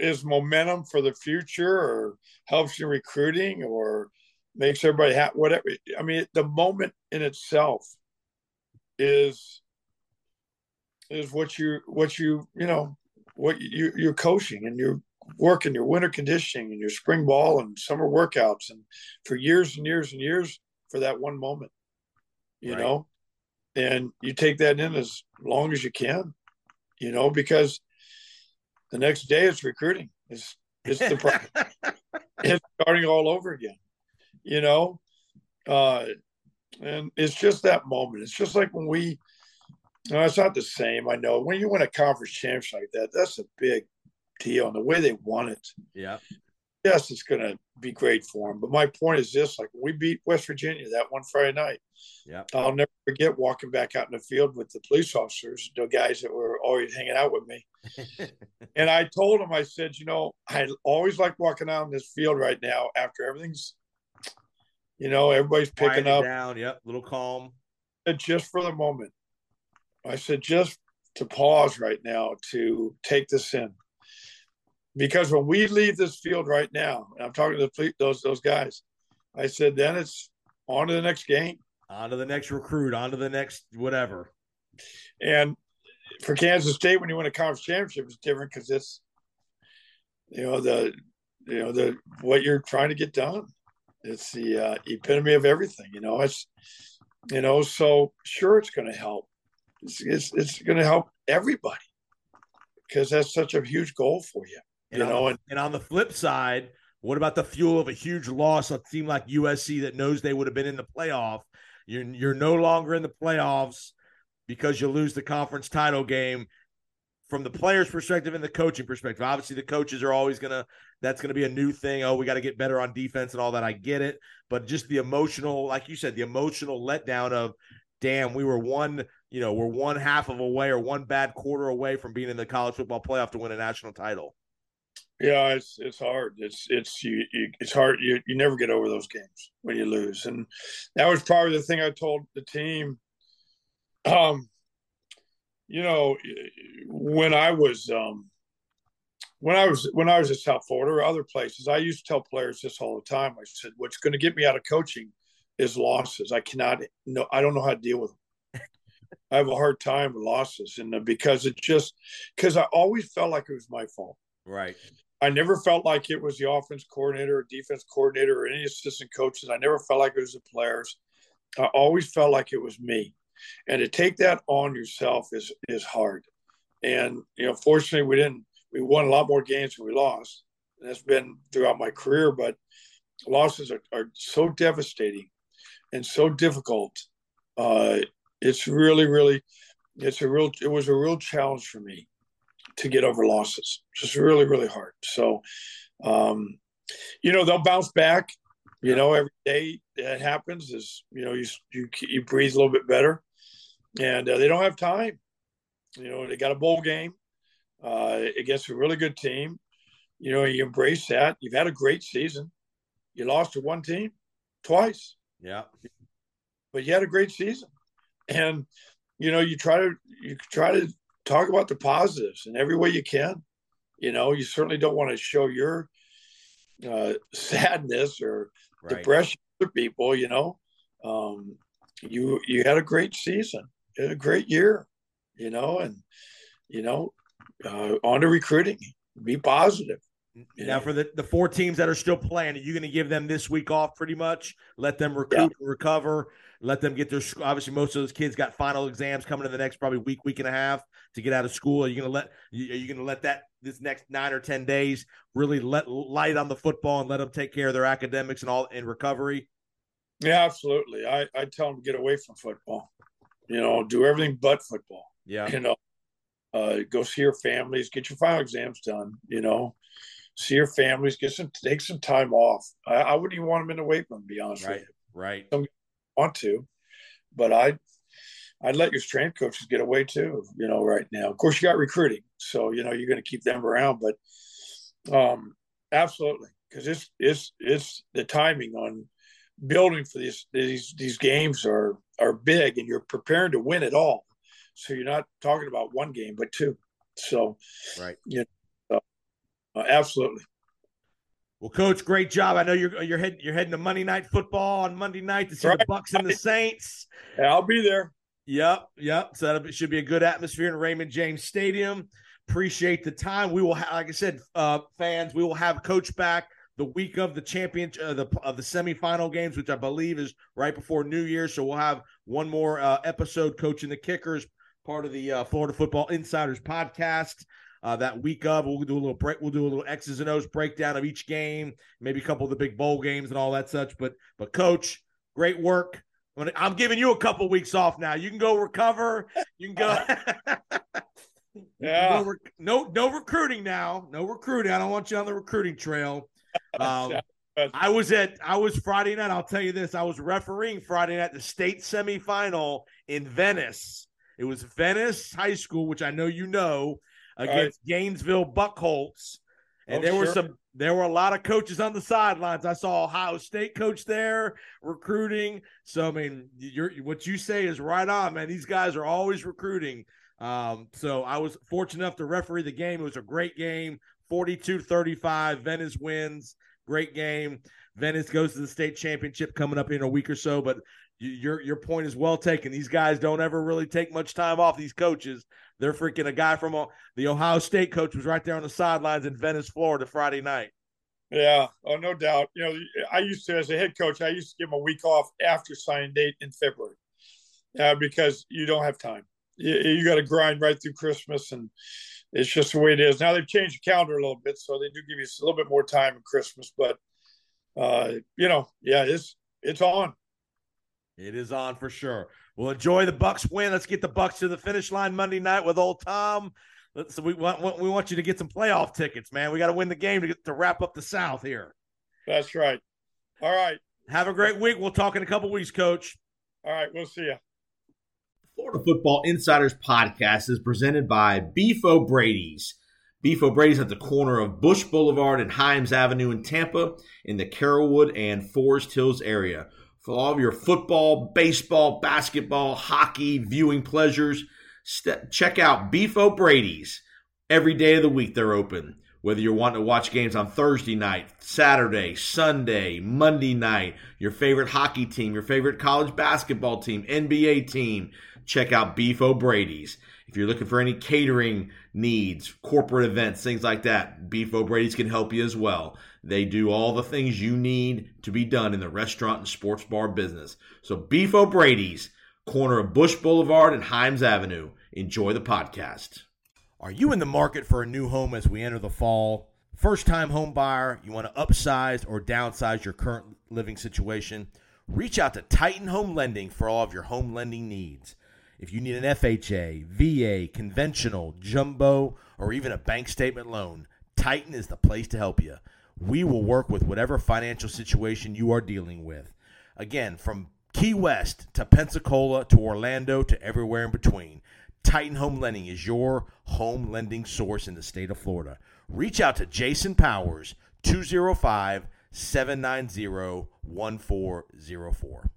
S5: is momentum for the future or helps you recruiting or makes everybody happy whatever i mean the moment in itself is is what you what you you know what you you're coaching and you're working your winter conditioning and your spring ball and summer workouts and for years and years and years for that one moment you right. know and you take that in as long as you can you know because the next day it's recruiting. It's it's the it's starting all over again. You know, uh, and it's just that moment. It's just like when we. No, it's not the same. I know when you win a conference championship like that, that's a big deal. And the way they won it,
S4: yeah,
S5: yes, it's going to be great for them. But my point is this: like we beat West Virginia that one Friday night.
S4: Yeah,
S5: I'll never forget walking back out in the field with the police officers, the guys that were always hanging out with me. and I told them, I said, you know, I always like walking out in this field right now after everything's, you know, everybody's picking up.
S4: Down, yep, little calm.
S5: And just for the moment, I said, just to pause right now to take this in because when we leave this field right now, and I'm talking to the, those those guys, I said, then it's on to the next game,
S4: on to the next recruit, on to the next whatever.
S5: And for Kansas State, when you win a conference championship, it's different because it's you know the you know the what you're trying to get done. It's the uh, epitome of everything. You know, it's you know so sure it's going to help. It's it's, it's going to help everybody because that's such a huge goal for you.
S4: And
S5: you know,
S4: on,
S5: and
S4: and on the flip side, what about the fuel of a huge loss? A team like USC that knows they would have been in the playoff. You're you're no longer in the playoffs because you lose the conference title game. From the player's perspective and the coaching perspective, obviously the coaches are always gonna. That's gonna be a new thing. Oh, we got to get better on defense and all that. I get it, but just the emotional, like you said, the emotional letdown of, damn, we were one. You know, we're one half of away or one bad quarter away from being in the college football playoff to win a national title.
S5: Yeah, it's it's hard. It's it's you, you it's hard. You you never get over those games when you lose, and that was probably the thing I told the team. Um, you know, when I was um, when I was when I was at South Florida or other places, I used to tell players this all the time. I said, "What's going to get me out of coaching is losses. I cannot no, I don't know how to deal with them. I have a hard time with losses, and uh, because it just because I always felt like it was my fault."
S4: Right.
S5: I never felt like it was the offense coordinator or defense coordinator or any assistant coaches. I never felt like it was the players. I always felt like it was me. And to take that on yourself is is hard. And you know, fortunately we didn't we won a lot more games than we lost. And that's been throughout my career, but losses are, are so devastating and so difficult. Uh, it's really, really it's a real it was a real challenge for me to get over losses. Just really, really hard. So, um, you know, they'll bounce back. You know, every day that happens is you know you you, you breathe a little bit better, and uh, they don't have time. You know, they got a bowl game uh, against a really good team. You know, you embrace that. You've had a great season. You lost to one team twice.
S4: Yeah,
S5: but you had a great season, and you know you try to you try to talk about the positives in every way you can. You know, you certainly don't want to show your uh, sadness or right. depression to people. You know, um, you you had a great season, a great year. You know, and you know, uh, on to recruiting. Be positive.
S4: Now, for the, the four teams that are still playing, are you going to give them this week off pretty much? Let them recruit yeah. recover. Let them get their obviously most of those kids got final exams coming in the next probably week, week and a half to get out of school. Are you going to let are you to let that this next nine or ten days really let light on the football and let them take care of their academics and all in recovery?
S5: Yeah, absolutely. I I tell them to get away from football. You know, do everything but football.
S4: Yeah.
S5: You know, uh, go see your families, get your final exams done. You know, see your families, get some take some time off. I, I wouldn't even want them in the weight room, to be honest
S4: right,
S5: with you.
S4: Right.
S5: Some want to, but I I'd let your strength coaches get away too, you know, right now. Of course you got recruiting, so you know you're gonna keep them around, but um absolutely. Because it's it's it's the timing on building for these these these games are are big and you're preparing to win it all. So you're not talking about one game, but two. So
S4: right.
S5: You know, uh, absolutely.
S4: Well, coach, great job. I know you're you're heading you're heading to Monday night football on Monday night to see right. the Bucks and the Saints.
S5: Yeah, I'll be there.
S4: Yep, yep. So that should be a good atmosphere in Raymond James Stadium. Appreciate the time. We will, have, like I said, uh, fans, we will have Coach back the week of the champion uh, the of the semifinal games, which I believe is right before New Year. So we'll have one more uh, episode coaching the kickers, part of the uh, Florida Football Insiders podcast uh, that week of. We'll do a little break. We'll do a little X's and O's breakdown of each game, maybe a couple of the big bowl games and all that such. But but coach, great work. I'm giving you a couple weeks off now. You can go recover. You can go.
S5: yeah.
S4: No, no, no recruiting now. No recruiting. I don't want you on the recruiting trail. Um, I was at. I was Friday night. I'll tell you this. I was refereeing Friday night the state semifinal in Venice. It was Venice High School, which I know you know, against right. Gainesville Buchholz. And oh, there sure. were some there were a lot of coaches on the sidelines. I saw Ohio State coach there recruiting. So I mean, you're what you say is right on, man. These guys are always recruiting. Um, so I was fortunate enough to referee the game. It was a great game, 42-35. Venice wins. great game. Venice goes to the state championship coming up in a week or so. But your your point is well taken. These guys don't ever really take much time off. These coaches, they're freaking a guy from the Ohio State coach was right there on the sidelines in Venice, Florida, Friday night.
S5: Yeah, oh no doubt. You know, I used to as a head coach, I used to give him a week off after signing date in February, uh, because you don't have time. You, you got to grind right through Christmas, and it's just the way it is. Now they've changed the calendar a little bit, so they do give you a little bit more time in Christmas. But uh, you know, yeah, it's it's on.
S4: It is on for sure. We'll enjoy the Bucks win. Let's get the Bucks to the finish line Monday night with old Tom. Let's we want we want you to get some playoff tickets, man. We got to win the game to get to wrap up the South here.
S5: That's right. All right.
S4: Have a great week. We'll talk in a couple weeks, Coach.
S5: All right. We'll see you.
S2: Florida Football Insiders podcast is presented by Beef O'Brady's. Beef O'Brady's at the corner of Bush Boulevard and Himes Avenue in Tampa in the Carrollwood and Forest Hills area. For all of your football, baseball, basketball, hockey viewing pleasures, check out Beef O'Brady's. Every day of the week they're open. Whether you're wanting to watch games on Thursday night, Saturday, Sunday, Monday night, your favorite hockey team, your favorite college basketball team, NBA team, check out Beef O'Brady's. If you're looking for any catering needs, corporate events, things like that, Beef O'Brady's can help you as well. They do all the things you need to be done in the restaurant and sports bar business. So Beef O'Brady's, corner of Bush Boulevard and Himes Avenue. Enjoy the podcast.
S4: Are you in the market for a new home as we enter the fall? First time home buyer, you want to upsize or downsize your current living situation? Reach out to Titan Home Lending for all of your home lending needs. If you need an FHA, VA, conventional, jumbo, or even a bank statement loan, Titan is the place to help you. We will work with whatever financial situation you are dealing with. Again, from Key West to Pensacola to Orlando to everywhere in between, Titan Home Lending is your home lending source in the state of Florida. Reach out to Jason Powers, 205 790 1404.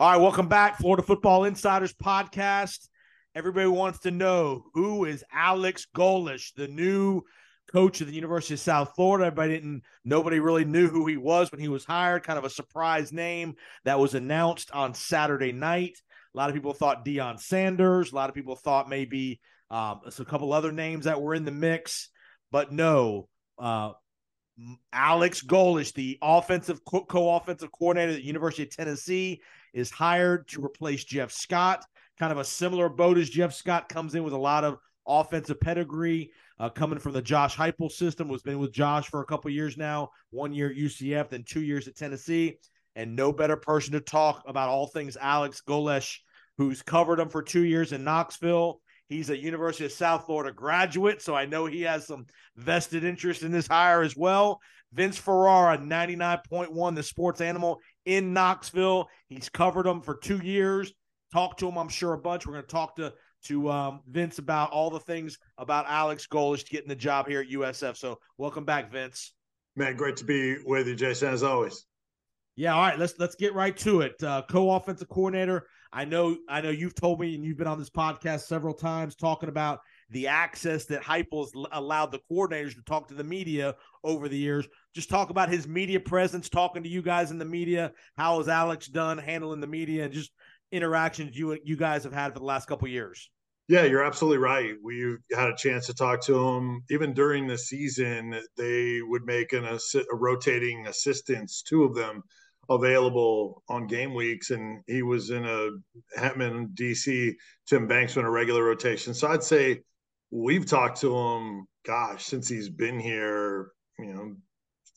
S4: All right, welcome back, Florida Football Insiders podcast. Everybody wants to know who is Alex Golesh, the new coach of the University of South Florida. Everybody didn't, nobody really knew who he was when he was hired. Kind of a surprise name that was announced on Saturday night. A lot of people thought Deion Sanders. A lot of people thought maybe um, a couple other names that were in the mix, but no. Uh, Alex Golesh, the offensive co-offensive coordinator at the University of Tennessee, is hired to replace Jeff Scott. Kind of a similar boat as Jeff Scott comes in with a lot of offensive pedigree, uh, coming from the Josh Heupel system. Was been with Josh for a couple years now. One year at UCF, then two years at Tennessee, and no better person to talk about all things Alex Golesh, who's covered him for two years in Knoxville. He's a University of South Florida graduate, so I know he has some vested interest in this hire as well. Vince Ferrara, 99.1, the sports animal in Knoxville. He's covered them for two years. Talked to him, I'm sure, a bunch. We're going to talk to to um, Vince about all the things about Alex Golesh getting the job here at USF. So, welcome back, Vince.
S6: Man, great to be with you, Jason, as always.
S4: Yeah, all right. Let's let's get right to it. Uh, co-offensive coordinator. I know I know you've told me, and you've been on this podcast several times talking about the access that Heupel's allowed the coordinators to talk to the media over the years. Just talk about his media presence, talking to you guys in the media. How has Alex done handling the media and just interactions you you guys have had for the last couple years?
S6: Yeah, you're absolutely right. We've had a chance to talk to him even during the season. They would make an a rotating assistants, two of them available on game weeks, and he was in a Hetman, DC, Tim Banks in a regular rotation. So I'd say we've talked to him, gosh, since he's been here, you know,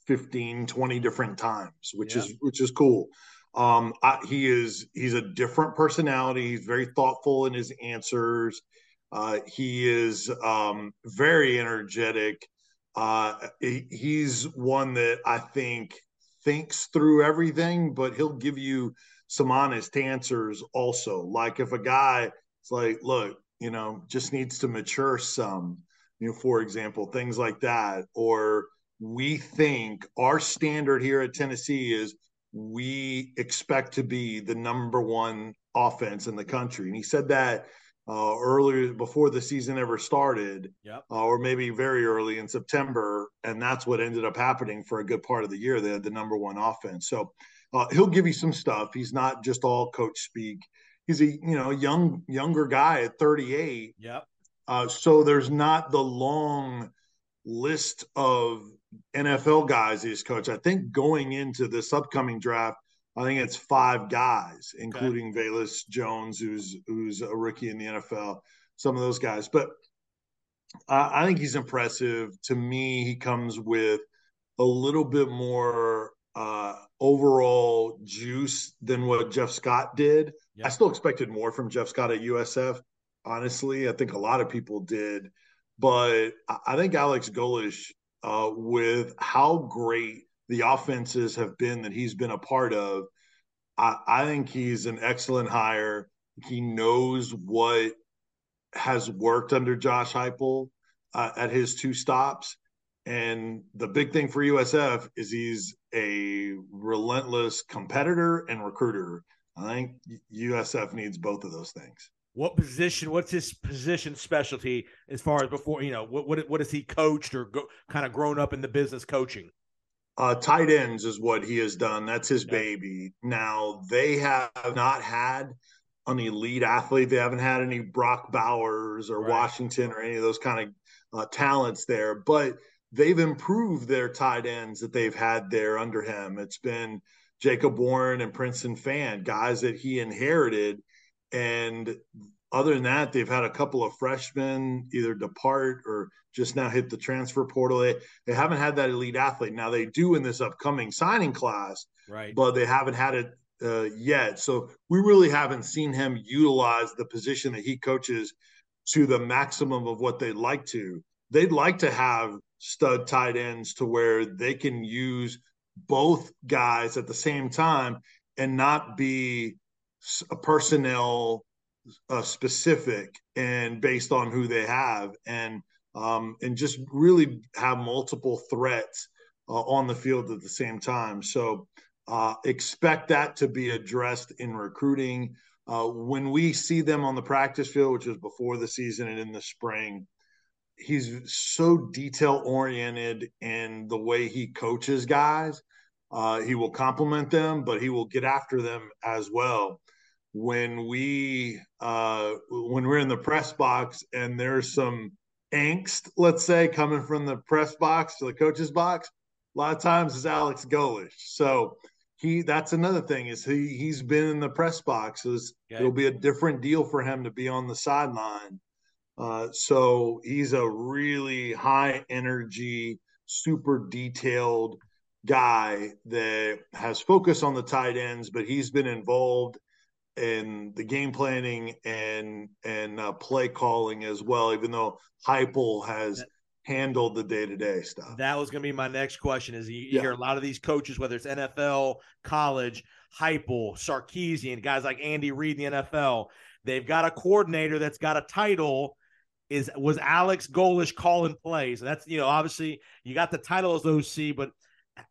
S6: 15, 20 different times, which yeah. is which is cool. Um, I, he is he's a different personality. He's very thoughtful in his answers. Uh, he is um, very energetic. Uh, he, he's one that I think thinks through everything, but he'll give you some honest answers also. Like if a guy is like, look, you know, just needs to mature some, you know, for example, things like that. Or we think our standard here at Tennessee is we expect to be the number one offense in the country. And he said that uh, earlier before the season ever started,
S4: yep.
S6: uh, or maybe very early in September, and that's what ended up happening for a good part of the year. They had the number one offense, so uh, he'll give you some stuff. He's not just all coach speak. He's a you know young younger guy at 38.
S4: Yep.
S6: Uh, so there's not the long list of NFL guys he's coached. I think going into this upcoming draft, I think it's five guys, including okay. Velus Jones, who's who's a rookie in the NFL. Some of those guys, but uh, I think he's impressive. To me, he comes with a little bit more uh, overall juice than what Jeff Scott did. I still expected more from Jeff Scott at USF. Honestly, I think a lot of people did, but I think Alex Golesh, uh, with how great the offenses have been that he's been a part of, I, I think he's an excellent hire. He knows what has worked under Josh Heupel uh, at his two stops. And the big thing for USF is he's a relentless competitor and recruiter. I think USF needs both of those things.
S4: What position? What's his position specialty as far as before? You know, what what what has he coached or go, kind of grown up in the business coaching?
S6: Uh, tight ends is what he has done. That's his baby. Now they have not had an elite athlete. They haven't had any Brock Bowers or right. Washington or any of those kind of uh, talents there, but they've improved their tight ends that they've had there under him. It's been Jacob Warren and Princeton Fant, guys that he inherited. And other than that, they've had a couple of freshmen either depart or just now hit the transfer portal. They, they haven't had that elite athlete. Now they do in this upcoming signing class,
S4: right?
S6: But they haven't had it uh, yet. So we really haven't seen him utilize the position that he coaches to the maximum of what they'd like to. They'd like to have stud tight ends to where they can use both guys at the same time and not be a personnel uh, specific and based on who they have and um, and just really have multiple threats uh, on the field at the same time. So uh, expect that to be addressed in recruiting. Uh, when we see them on the practice field which is before the season and in the spring he's so detail oriented in the way he coaches guys uh, he will compliment them but he will get after them as well when we uh, when we're in the press box and there's some angst, let's say, coming from the press box to the coach's box, a lot of times is Alex Golesh. So he that's another thing is he he's been in the press boxes. Okay. It'll be a different deal for him to be on the sideline. Uh, so he's a really high energy, super detailed guy that has focus on the tight ends, but he's been involved in the game planning and and uh, play calling as well. Even though Heupel has handled the day to day stuff.
S4: That was going to be my next question. Is you, you yeah. hear a lot of these coaches, whether it's NFL, college, Heupel, Sarkisian, guys like Andy Reid in the NFL, they've got a coordinator that's got a title. Is was Alex Golesh calling plays? And that's you know obviously you got the title as OC, but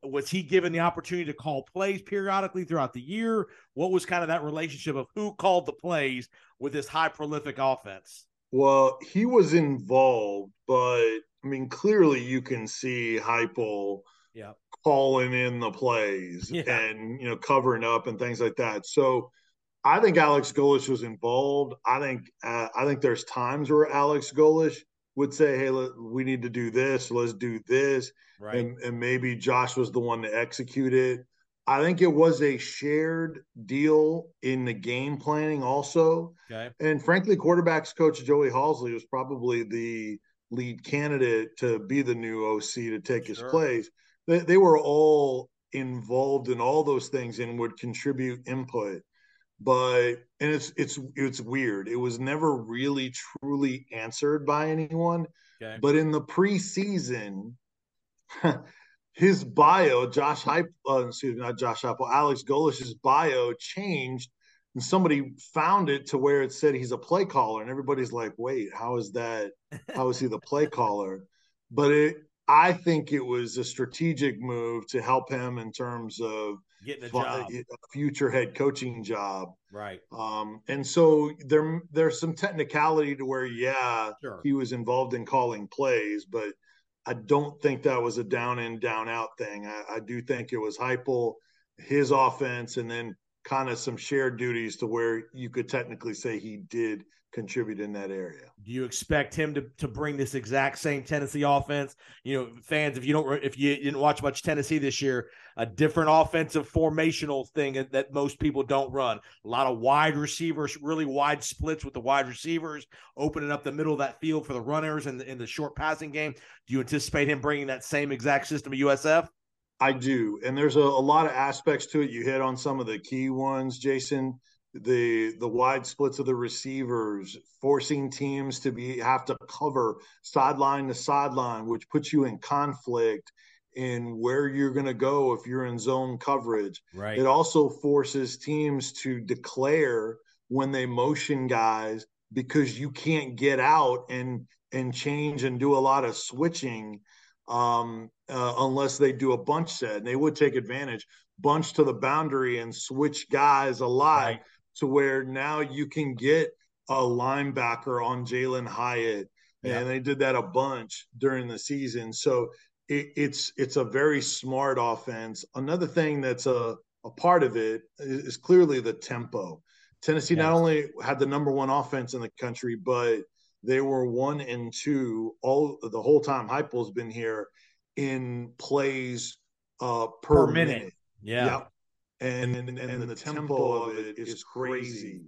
S4: was he given the opportunity to call plays periodically throughout the year? What was kind of that relationship of who called the plays with this high prolific offense?
S6: Well, he was involved, but I mean, clearly you can see Heupel
S4: yeah.
S6: calling in the plays
S4: yeah.
S6: and you know covering up and things like that. So I think Alex Golesh was involved. I think uh, I think there's times where Alex Golesh would say, "Hey, let, we need to do this. Let's do this,"
S4: right.
S6: and and maybe Josh was the one to execute it. I think it was a shared deal in the game planning also.
S4: Okay.
S6: And frankly, quarterbacks coach Joey Halzle was probably the lead candidate to be the new OC to take sure. his place. They, they were all involved in all those things and would contribute input but and it's it's it's weird. It was never really truly answered by anyone.
S4: Okay.
S6: But in the preseason, his bio, Josh Hype, uh, excuse me, not Josh Apple, Alex Golesh's bio changed, and somebody found it to where it said he's a play caller, and everybody's like, "Wait, how is that? How is he the play caller?" But it, I think it was a strategic move to help him in terms of
S4: getting a job,
S6: a future head coaching job.
S4: Right.
S6: Um, and so there there's some technicality to where, yeah,
S4: sure.
S6: he was involved in calling plays, but I don't think that was a down in, down out thing. I, I do think it was Heupel, his offense, and then kind of some shared duties to where you could technically say he did contribute in that area.
S4: Do you expect him to, to bring this exact same Tennessee offense? You know, fans, if you don't, if you didn't watch much Tennessee this year, a different offensive formational thing that most people don't run. A lot of wide receivers, really wide splits with the wide receivers, opening up the middle of that field for the runners and in, in the short passing game. Do you anticipate him bringing that same exact system of USF?
S6: I do, and there's a, a lot of aspects to it. You hit on some of the key ones, Jason the the wide splits of the receivers, forcing teams to be have to cover sideline to sideline, which puts you in conflict in where you're going to go if you're in zone coverage.
S4: Right.
S6: It also forces teams to declare when they motion guys because you can't get out and and change and do a lot of switching um, uh, unless they do a bunch set. And they would take advantage, bunch to the boundary and switch guys a lot. Right to where now you can get a linebacker on Jalen Hyatt, yeah. and they did that a bunch during the season. So it, it's it's a very smart offense. Another thing that's a a part of it is, is clearly the tempo. Tennessee not only had the number one offense in the country, but they were one and two all the whole time Heupel's been here in plays uh, per,
S4: per minute.
S6: minute.
S4: Yeah.
S6: Yep and and, and the tempo of it is crazy.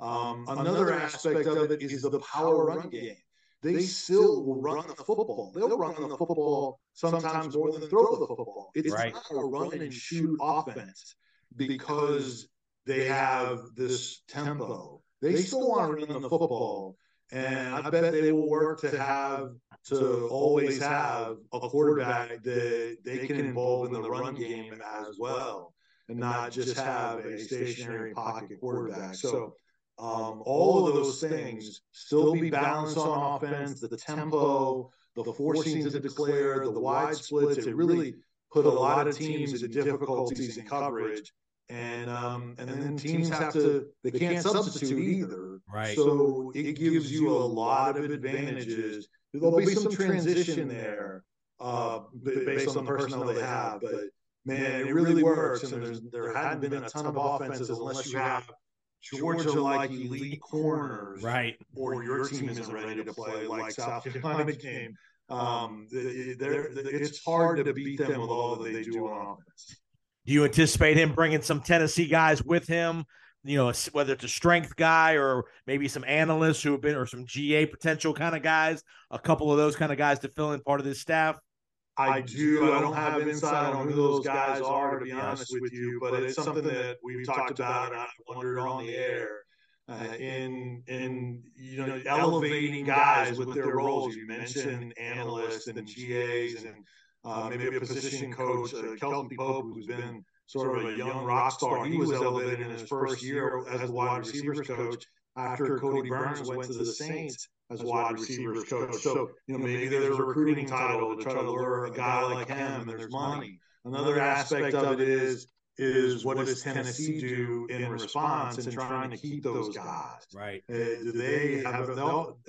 S6: Um, another aspect of it is the power run game. They still will run the football. They'll run the football sometimes more than throw the football. It's
S4: right.
S6: not a run and shoot offense because they have this tempo. They still want to run the football, and I bet they will work to have to always have a quarterback that they can involve in the run game as well and not just have a stationary pocket quarterback. So um, all of those things still be balanced on offense, the tempo, the forcing to declare, the wide splits. It really put a lot of teams into difficulties in coverage. And um, and then teams have to they can't substitute either.
S4: Right.
S6: So it gives you a lot of advantages. There'll be some transition there uh, based on the personnel they have, but man, it really works. And there's there hadn't been a ton of offenses unless you have Georgia like elite corners,
S4: right?
S6: Or your team isn't ready to play like South Carolina game. Um, it's hard to beat them with all that they do on offense.
S4: Do you anticipate him bringing some Tennessee guys with him? You know, whether it's a strength guy or maybe some analysts who have been, or some GA potential kind of guys, a couple of those kind of guys to fill in part of this staff.
S6: I do. I don't have insight on who those guys are, to be honest with you, but it's something that we've talked about and I wondered on the air. Uh, in in you know elevating guys with their roles. You mentioned analysts and GAs and uh, maybe a position coach, uh, Kelton Pope, who's been sort of a young rock star. He was elevated in his first year as the wide receivers coach after Kodi Burns went to the Saints as wide receivers coach. So, you know, maybe there's a recruiting title to try to lure a guy like him and there's money. Another aspect of it is is what does Tennessee do in response in trying to keep those guys?
S4: Right.
S6: Uh, do they have,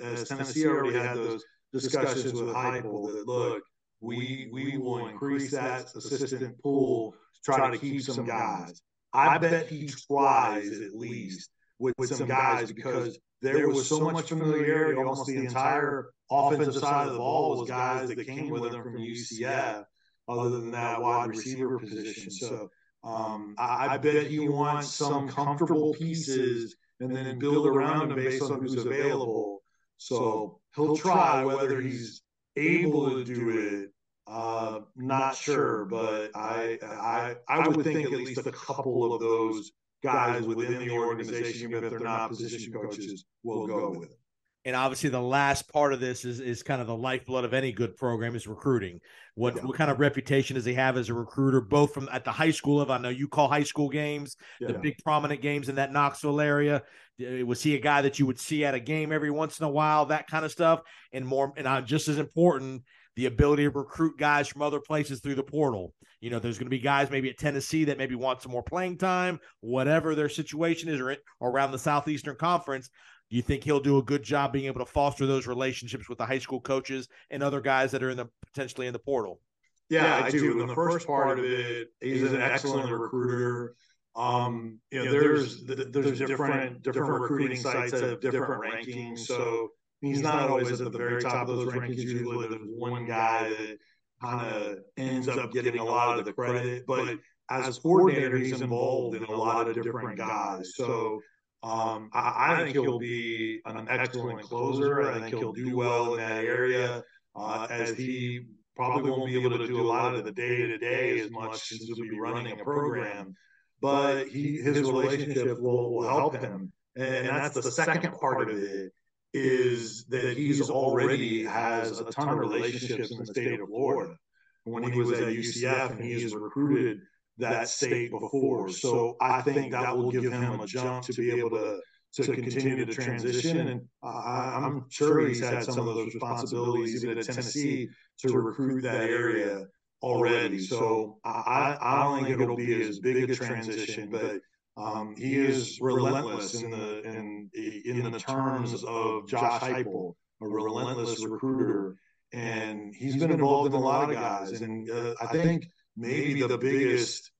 S6: as Tennessee already had those discussions with Heupel that, look, we, we will increase that assistant pool to try to keep some guys. I bet he tries at least with, with some guys because there was so much familiarity. Almost the entire offensive side of the ball was guys that came with him from UCF, other than that wide receiver position. So um, I, I bet he wants some comfortable pieces and then build around him based on who's available. So he'll try whether he's able to do it. Uh, not sure, but I, I I would think at least a couple of those guys within the organization, even if they're not position coaches, will go with it.
S4: And obviously, the last part of this is is kind of the lifeblood of any good program is recruiting. What yeah. what kind of reputation does he have as a recruiter, both from at the high school level? I know you call high school games, yeah. the big prominent games in that Knoxville area. Was he a guy that you would see at a game every once in a while, that kind of stuff? And more, and uh, just as important, the ability to recruit guys from other places through the portal. You know, there's going to be guys maybe at Tennessee that maybe want some more playing time, whatever their situation is, or, or around the Southeastern Conference. Do you think he'll do a good job being able to foster those relationships with the high school coaches and other guys that are in the potentially in the portal?
S6: Yeah, yeah I, I do. In the first part of it, he's an excellent recruiter. Um, you know, there's there's different different recruiting sites that have different rankings. So he's not always at the very top of those rankings. Usually, there's one guy that kind of ends up getting a lot of the credit. But as a coordinator, he's involved in a lot of different guys. So um, I, I, think he'll be an excellent closer. I think he'll do well in that area uh, as he probably won't be able to do a lot of the day to day as much since he'll be running a program. But he, his relationship will, will help him. And that's the second part of it is that he's already has a ton of relationships in the state of Florida. When he was at UCF and he has recruited that state before. So I think that will give him a jump to be able to to continue to transition. And I'm sure he's had some of those responsibilities even at Tennessee to recruit that area already. So I, I don't think it'll be as big a transition, but um, he is relentless in the in in the terms of Josh Heupel, a relentless recruiter, and he's been involved in a lot of guys. And uh, I think maybe the biggest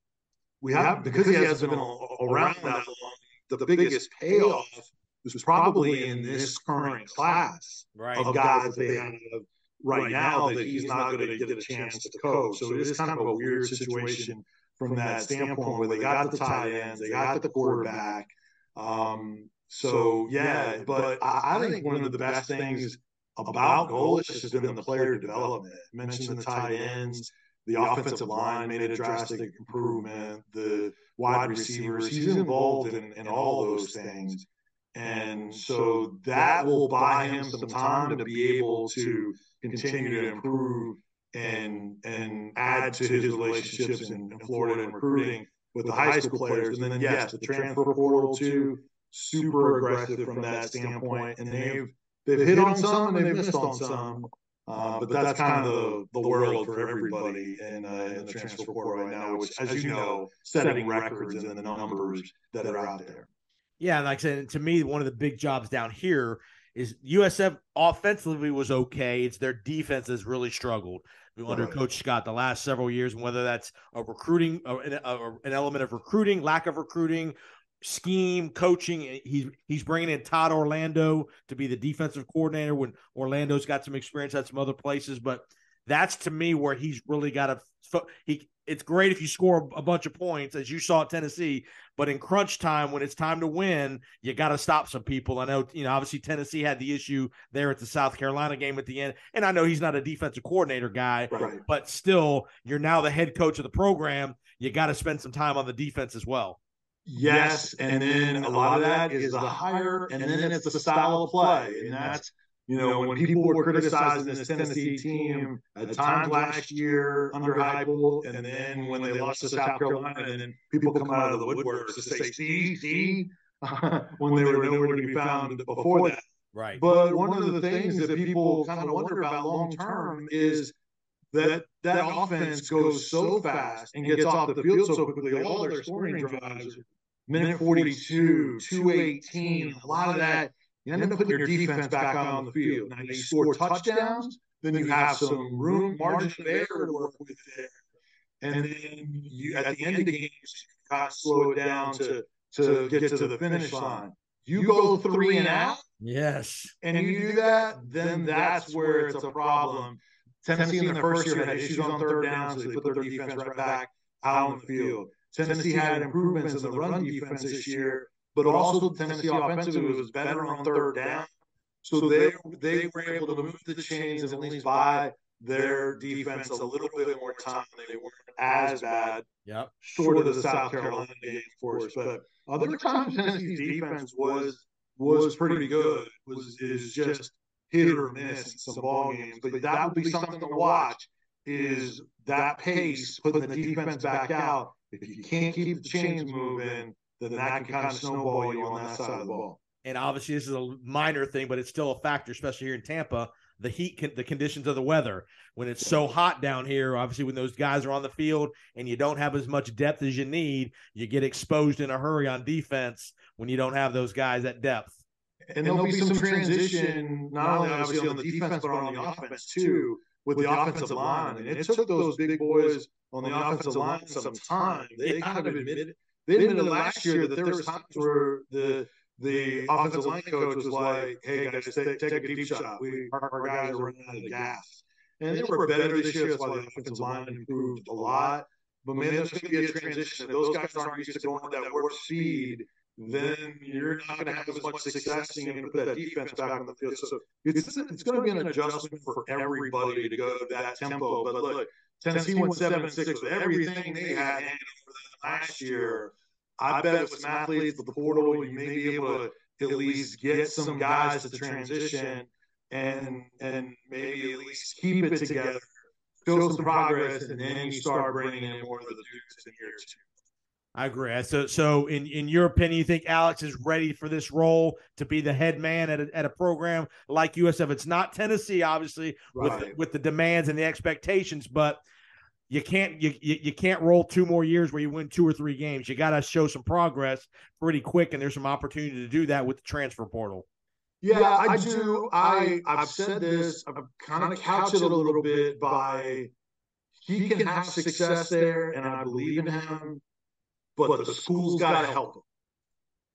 S6: we have because he has been around that long. The biggest payoff was probably in this current class right. of guys that they have right now that he's not going to get a chance to coach. So it is kind of a weird situation from that standpoint where they got the tight ends, they got the quarterback. Um, so yeah, but I, I, think one of the best things about Golesh has been the player development. I mentioned the tight ends, the offensive line made a drastic improvement, the wide receivers. He's involved in, in all those things. And so that will buy him some time to be able to continue to improve and and add to his relationships in, in Florida and recruiting with the high school players. And then yes, the transfer portal too, super aggressive from that standpoint. And they've they've hit on some and they've missed on some. Uh, but that's kind of the, the world for everybody in, uh, in the transfer portal right now, which, as you know, setting records and the numbers that are out there.
S4: Yeah, like I said, to me, one of the big jobs down here is USF offensively was okay. It's their defense has really struggled under. Coach Scott the last several years, and whether that's a recruiting, a, a, an element of recruiting, lack of recruiting, scheme, coaching. Eh, he's he's bringing in Todd Orlando to be the defensive coordinator when Orlando's got some experience at some other places. But that's to me where he's really got to. He it's great if you score a bunch of points as you saw at Tennessee, but in crunch time when it's time to win, you got to stop some people. I know you know obviously Tennessee had the issue there at the South Carolina game at the end, and I know he's not a defensive coordinator guy, right. but still you're now the head coach of the program. You got to spend some time on the defense as well.
S6: Yes, and then a lot of that is the hire, and then it's the style of play, and that's you know when people were criticizing this Tennessee team at times last year under Heupel, and then when they lost to South Carolina, and then people come out of the woodworks to say, "See, see," when they were nowhere to be found before that.
S4: Right.
S6: But one of the things that people kind of wonder about long term is that that offense goes so fast and gets off the field so quickly. All their scoring drives, minute 42, 218, a lot of that, you end up putting your defense back on the field. Now you score touchdowns, then you have some room, margin of error to work with there. And then you at the end of the game, you got to slow it down to to get to the finish line. You go three and out.
S4: Yes.
S6: And you do that, then that's where it's a problem. Tennessee in their first year had issues on third down, so they put their defense right back out on the field. Tennessee had improvements in the run defense this year, but also Tennessee offensively was better on third down. So they they were able to move the chains and at least buy their defense a little bit more time. They weren't as bad.
S4: Yep.
S6: Short of the South Carolina game, of course, but other times Tennessee's defense was was pretty good. Was is just hit or miss in some ball games, but that would be something to watch. Is that pace putting the defense back out? If you can't keep the chains moving, then that can kind of snowball you on that side of the ball.
S4: And obviously, this is a minor thing, but it's still a factor, especially here in Tampa. the heat, the conditions of the weather. When it's so hot down here, obviously, when those guys are on the field and you don't have as much depth as you need, you get exposed in a hurry on defense when you don't have those guys at depth.
S6: And there'll be some transition, not only obviously on the defense, but on the offense too, with the offensive line. And it took those big boys on the offensive line some time. They kind of admitted they admitted last year that there was times where the the offensive line coach was like, "Hey guys, take, take a deep shot. We our, our guys are running out of gas." And they were better this year. That's why the offensive line improved a lot. But man, there's going to be a transition. If those guys aren't used to going at that warp speed, then you're not going to have as much success and you're going to put that defense back on the field. So it's it's going to be an adjustment for everybody to go to that tempo. But look, Tennessee went seven and six with everything they had handed over them last year. I bet with some athletes with the portal, you may be able to at least get some guys to transition and and maybe at least keep it together, show some progress, and then you start bringing in more of the dudes in year two.
S4: I agree. So, so in, in your opinion, you think Alex is ready for this role to be the head man at a, at a program like USF? It's not Tennessee, obviously, right. with with the demands and the expectations, but you can't you, you can't roll two more years where you win two or three games. You got to show some progress pretty quick, and there's some opportunity to do that with the transfer portal.
S6: Yeah, I, do. I I've said this. I've kind of couched it a little bit by he can have success there, and I believe in him. But the school's got to help them.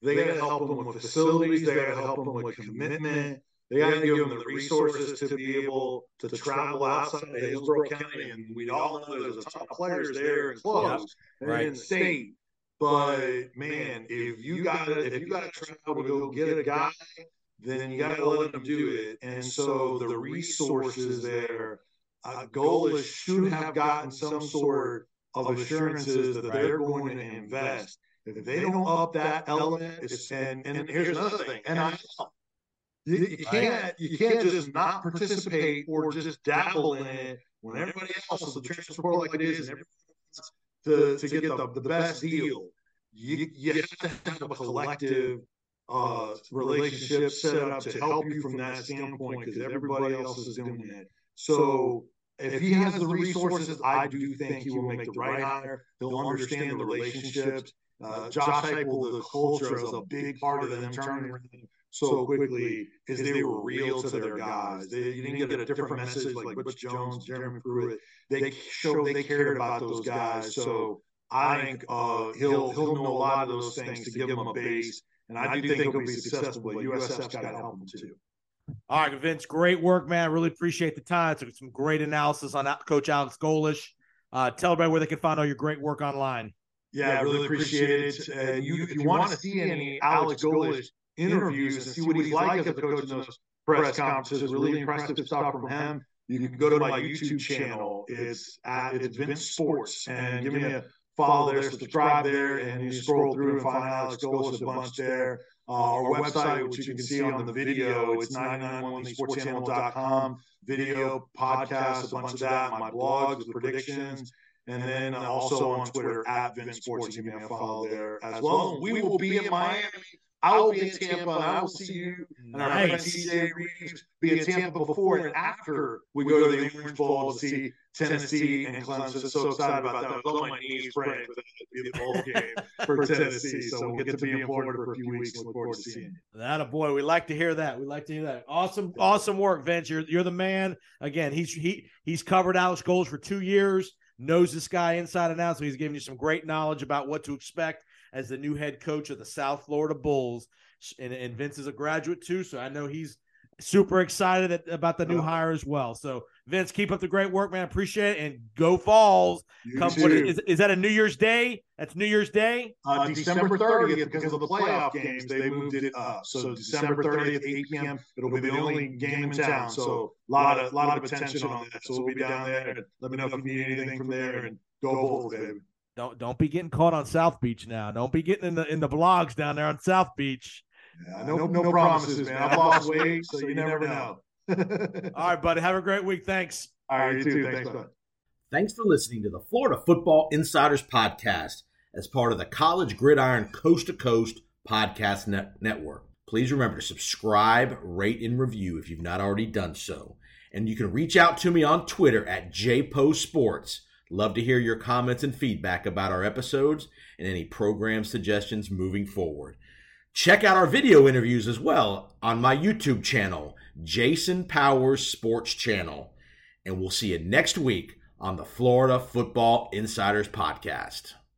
S6: They got to help them with facilities. They got to help them with commitment. They got to give them the resources to be able to travel outside of Hillsborough County. And we all know there's a ton of players there and close yep. right. in the state. But man, if you gotta if you got to travel to go get a guy, then you got to let them do it. And so the resources there, uh, is should have gotten some sort of assurances that they're going to invest. If they don't up that element, and and here's another thing, and I you, you can't you can't just not participate or just dabble in it when everybody else is the transfer portal like it is and to, to get the, the best deal. You, you have to have a collective uh, relationship set up to help you from that standpoint because everybody else is doing it. So if he has the resources, I do think he will make the right hire. He'll understand the relationships. Uh, Josh Heupel, the culture is a big part of them turning around so quickly is they were real to their guys. They, you didn't get a different message like Butch Jones, Jeremy Pruitt. They showed they cared about those guys. So I think uh, he'll he'll know a lot of those things to give him a base, and I do think he'll be successful. But USF's got to help him too.
S4: All right, Vince, great work, man. Really appreciate the time. Took some great analysis on Coach Alex Golesh. Uh, tell everybody where they can find all your great work online.
S6: Yeah, I really appreciate it. And you, if you want to see any Alex Golesh interviews and see what he's like as a coach in those press conferences. Really impressive stuff from him. You can go to my YouTube channel. It's at it's Vince Sports and give me a follow there, subscribe there, and you scroll through and find Alex Golesh a bunch there. Uh, our website, which you can see on the video, it's 991sportschannel.com. Video, podcast, a bunch of that. My blogs with predictions. And then also on Twitter at Vince Sports. You a follow there as well. We will be in Miami I will be in Tampa, and I will see you and our friend Reeves be in Tampa before and after we go to the Orange Bowl to see Tennessee and Clemson. So excited about that. I was on my knees praying for that to be the bowl game for Tennessee. So we'll get to be in Florida for a few weeks. Look forward to seeing you.
S4: That a boy. We like to hear that. We like to hear that. Awesome, awesome work, Vince. You're you're the man. Again, he's he he's covered Alex Golesh for two years. Knows this guy inside and out, so he's giving you some great knowledge about what to expect as the new head coach of the South Florida Bulls. And, and Vince is a graduate too, so I know he's super excited about the new hire as well. So Vince, keep up the great work, man. Appreciate it, and go Falls.
S6: You Come, what,
S4: is, is that a New Year's Day? That's New Year's Day.
S6: Uh, December 30th, because of the playoff games, they moved it up. So December 30th, 8 p.m. It'll be the only game in town. So a lot of lot of attention on that. So we'll be down there. Let me know if you need anything from there, and go Bulls, baby.
S4: Don't don't be getting caught on South Beach now. Don't be getting in the in the blogs down there on South Beach.
S6: Yeah, no, no, no promises, man. I've lost weight, so you never know.
S4: All right, buddy. Have a great week. Thanks.
S6: All right, you too. Thanks, bud.
S2: Thanks for listening to the Florida Football Insiders Podcast as part of the College Gridiron Coast to Coast Podcast Net- Network.
S4: Please remember to subscribe, rate, and review if you've not already done so. And you can reach out to me on Twitter at JPoSports. Love to hear your comments and feedback about our episodes and any program suggestions moving forward. Check out our video interviews as well on my YouTube channel, Jason Powers Sports Channel. And we'll see you next week on the Florida Football Insiders Podcast.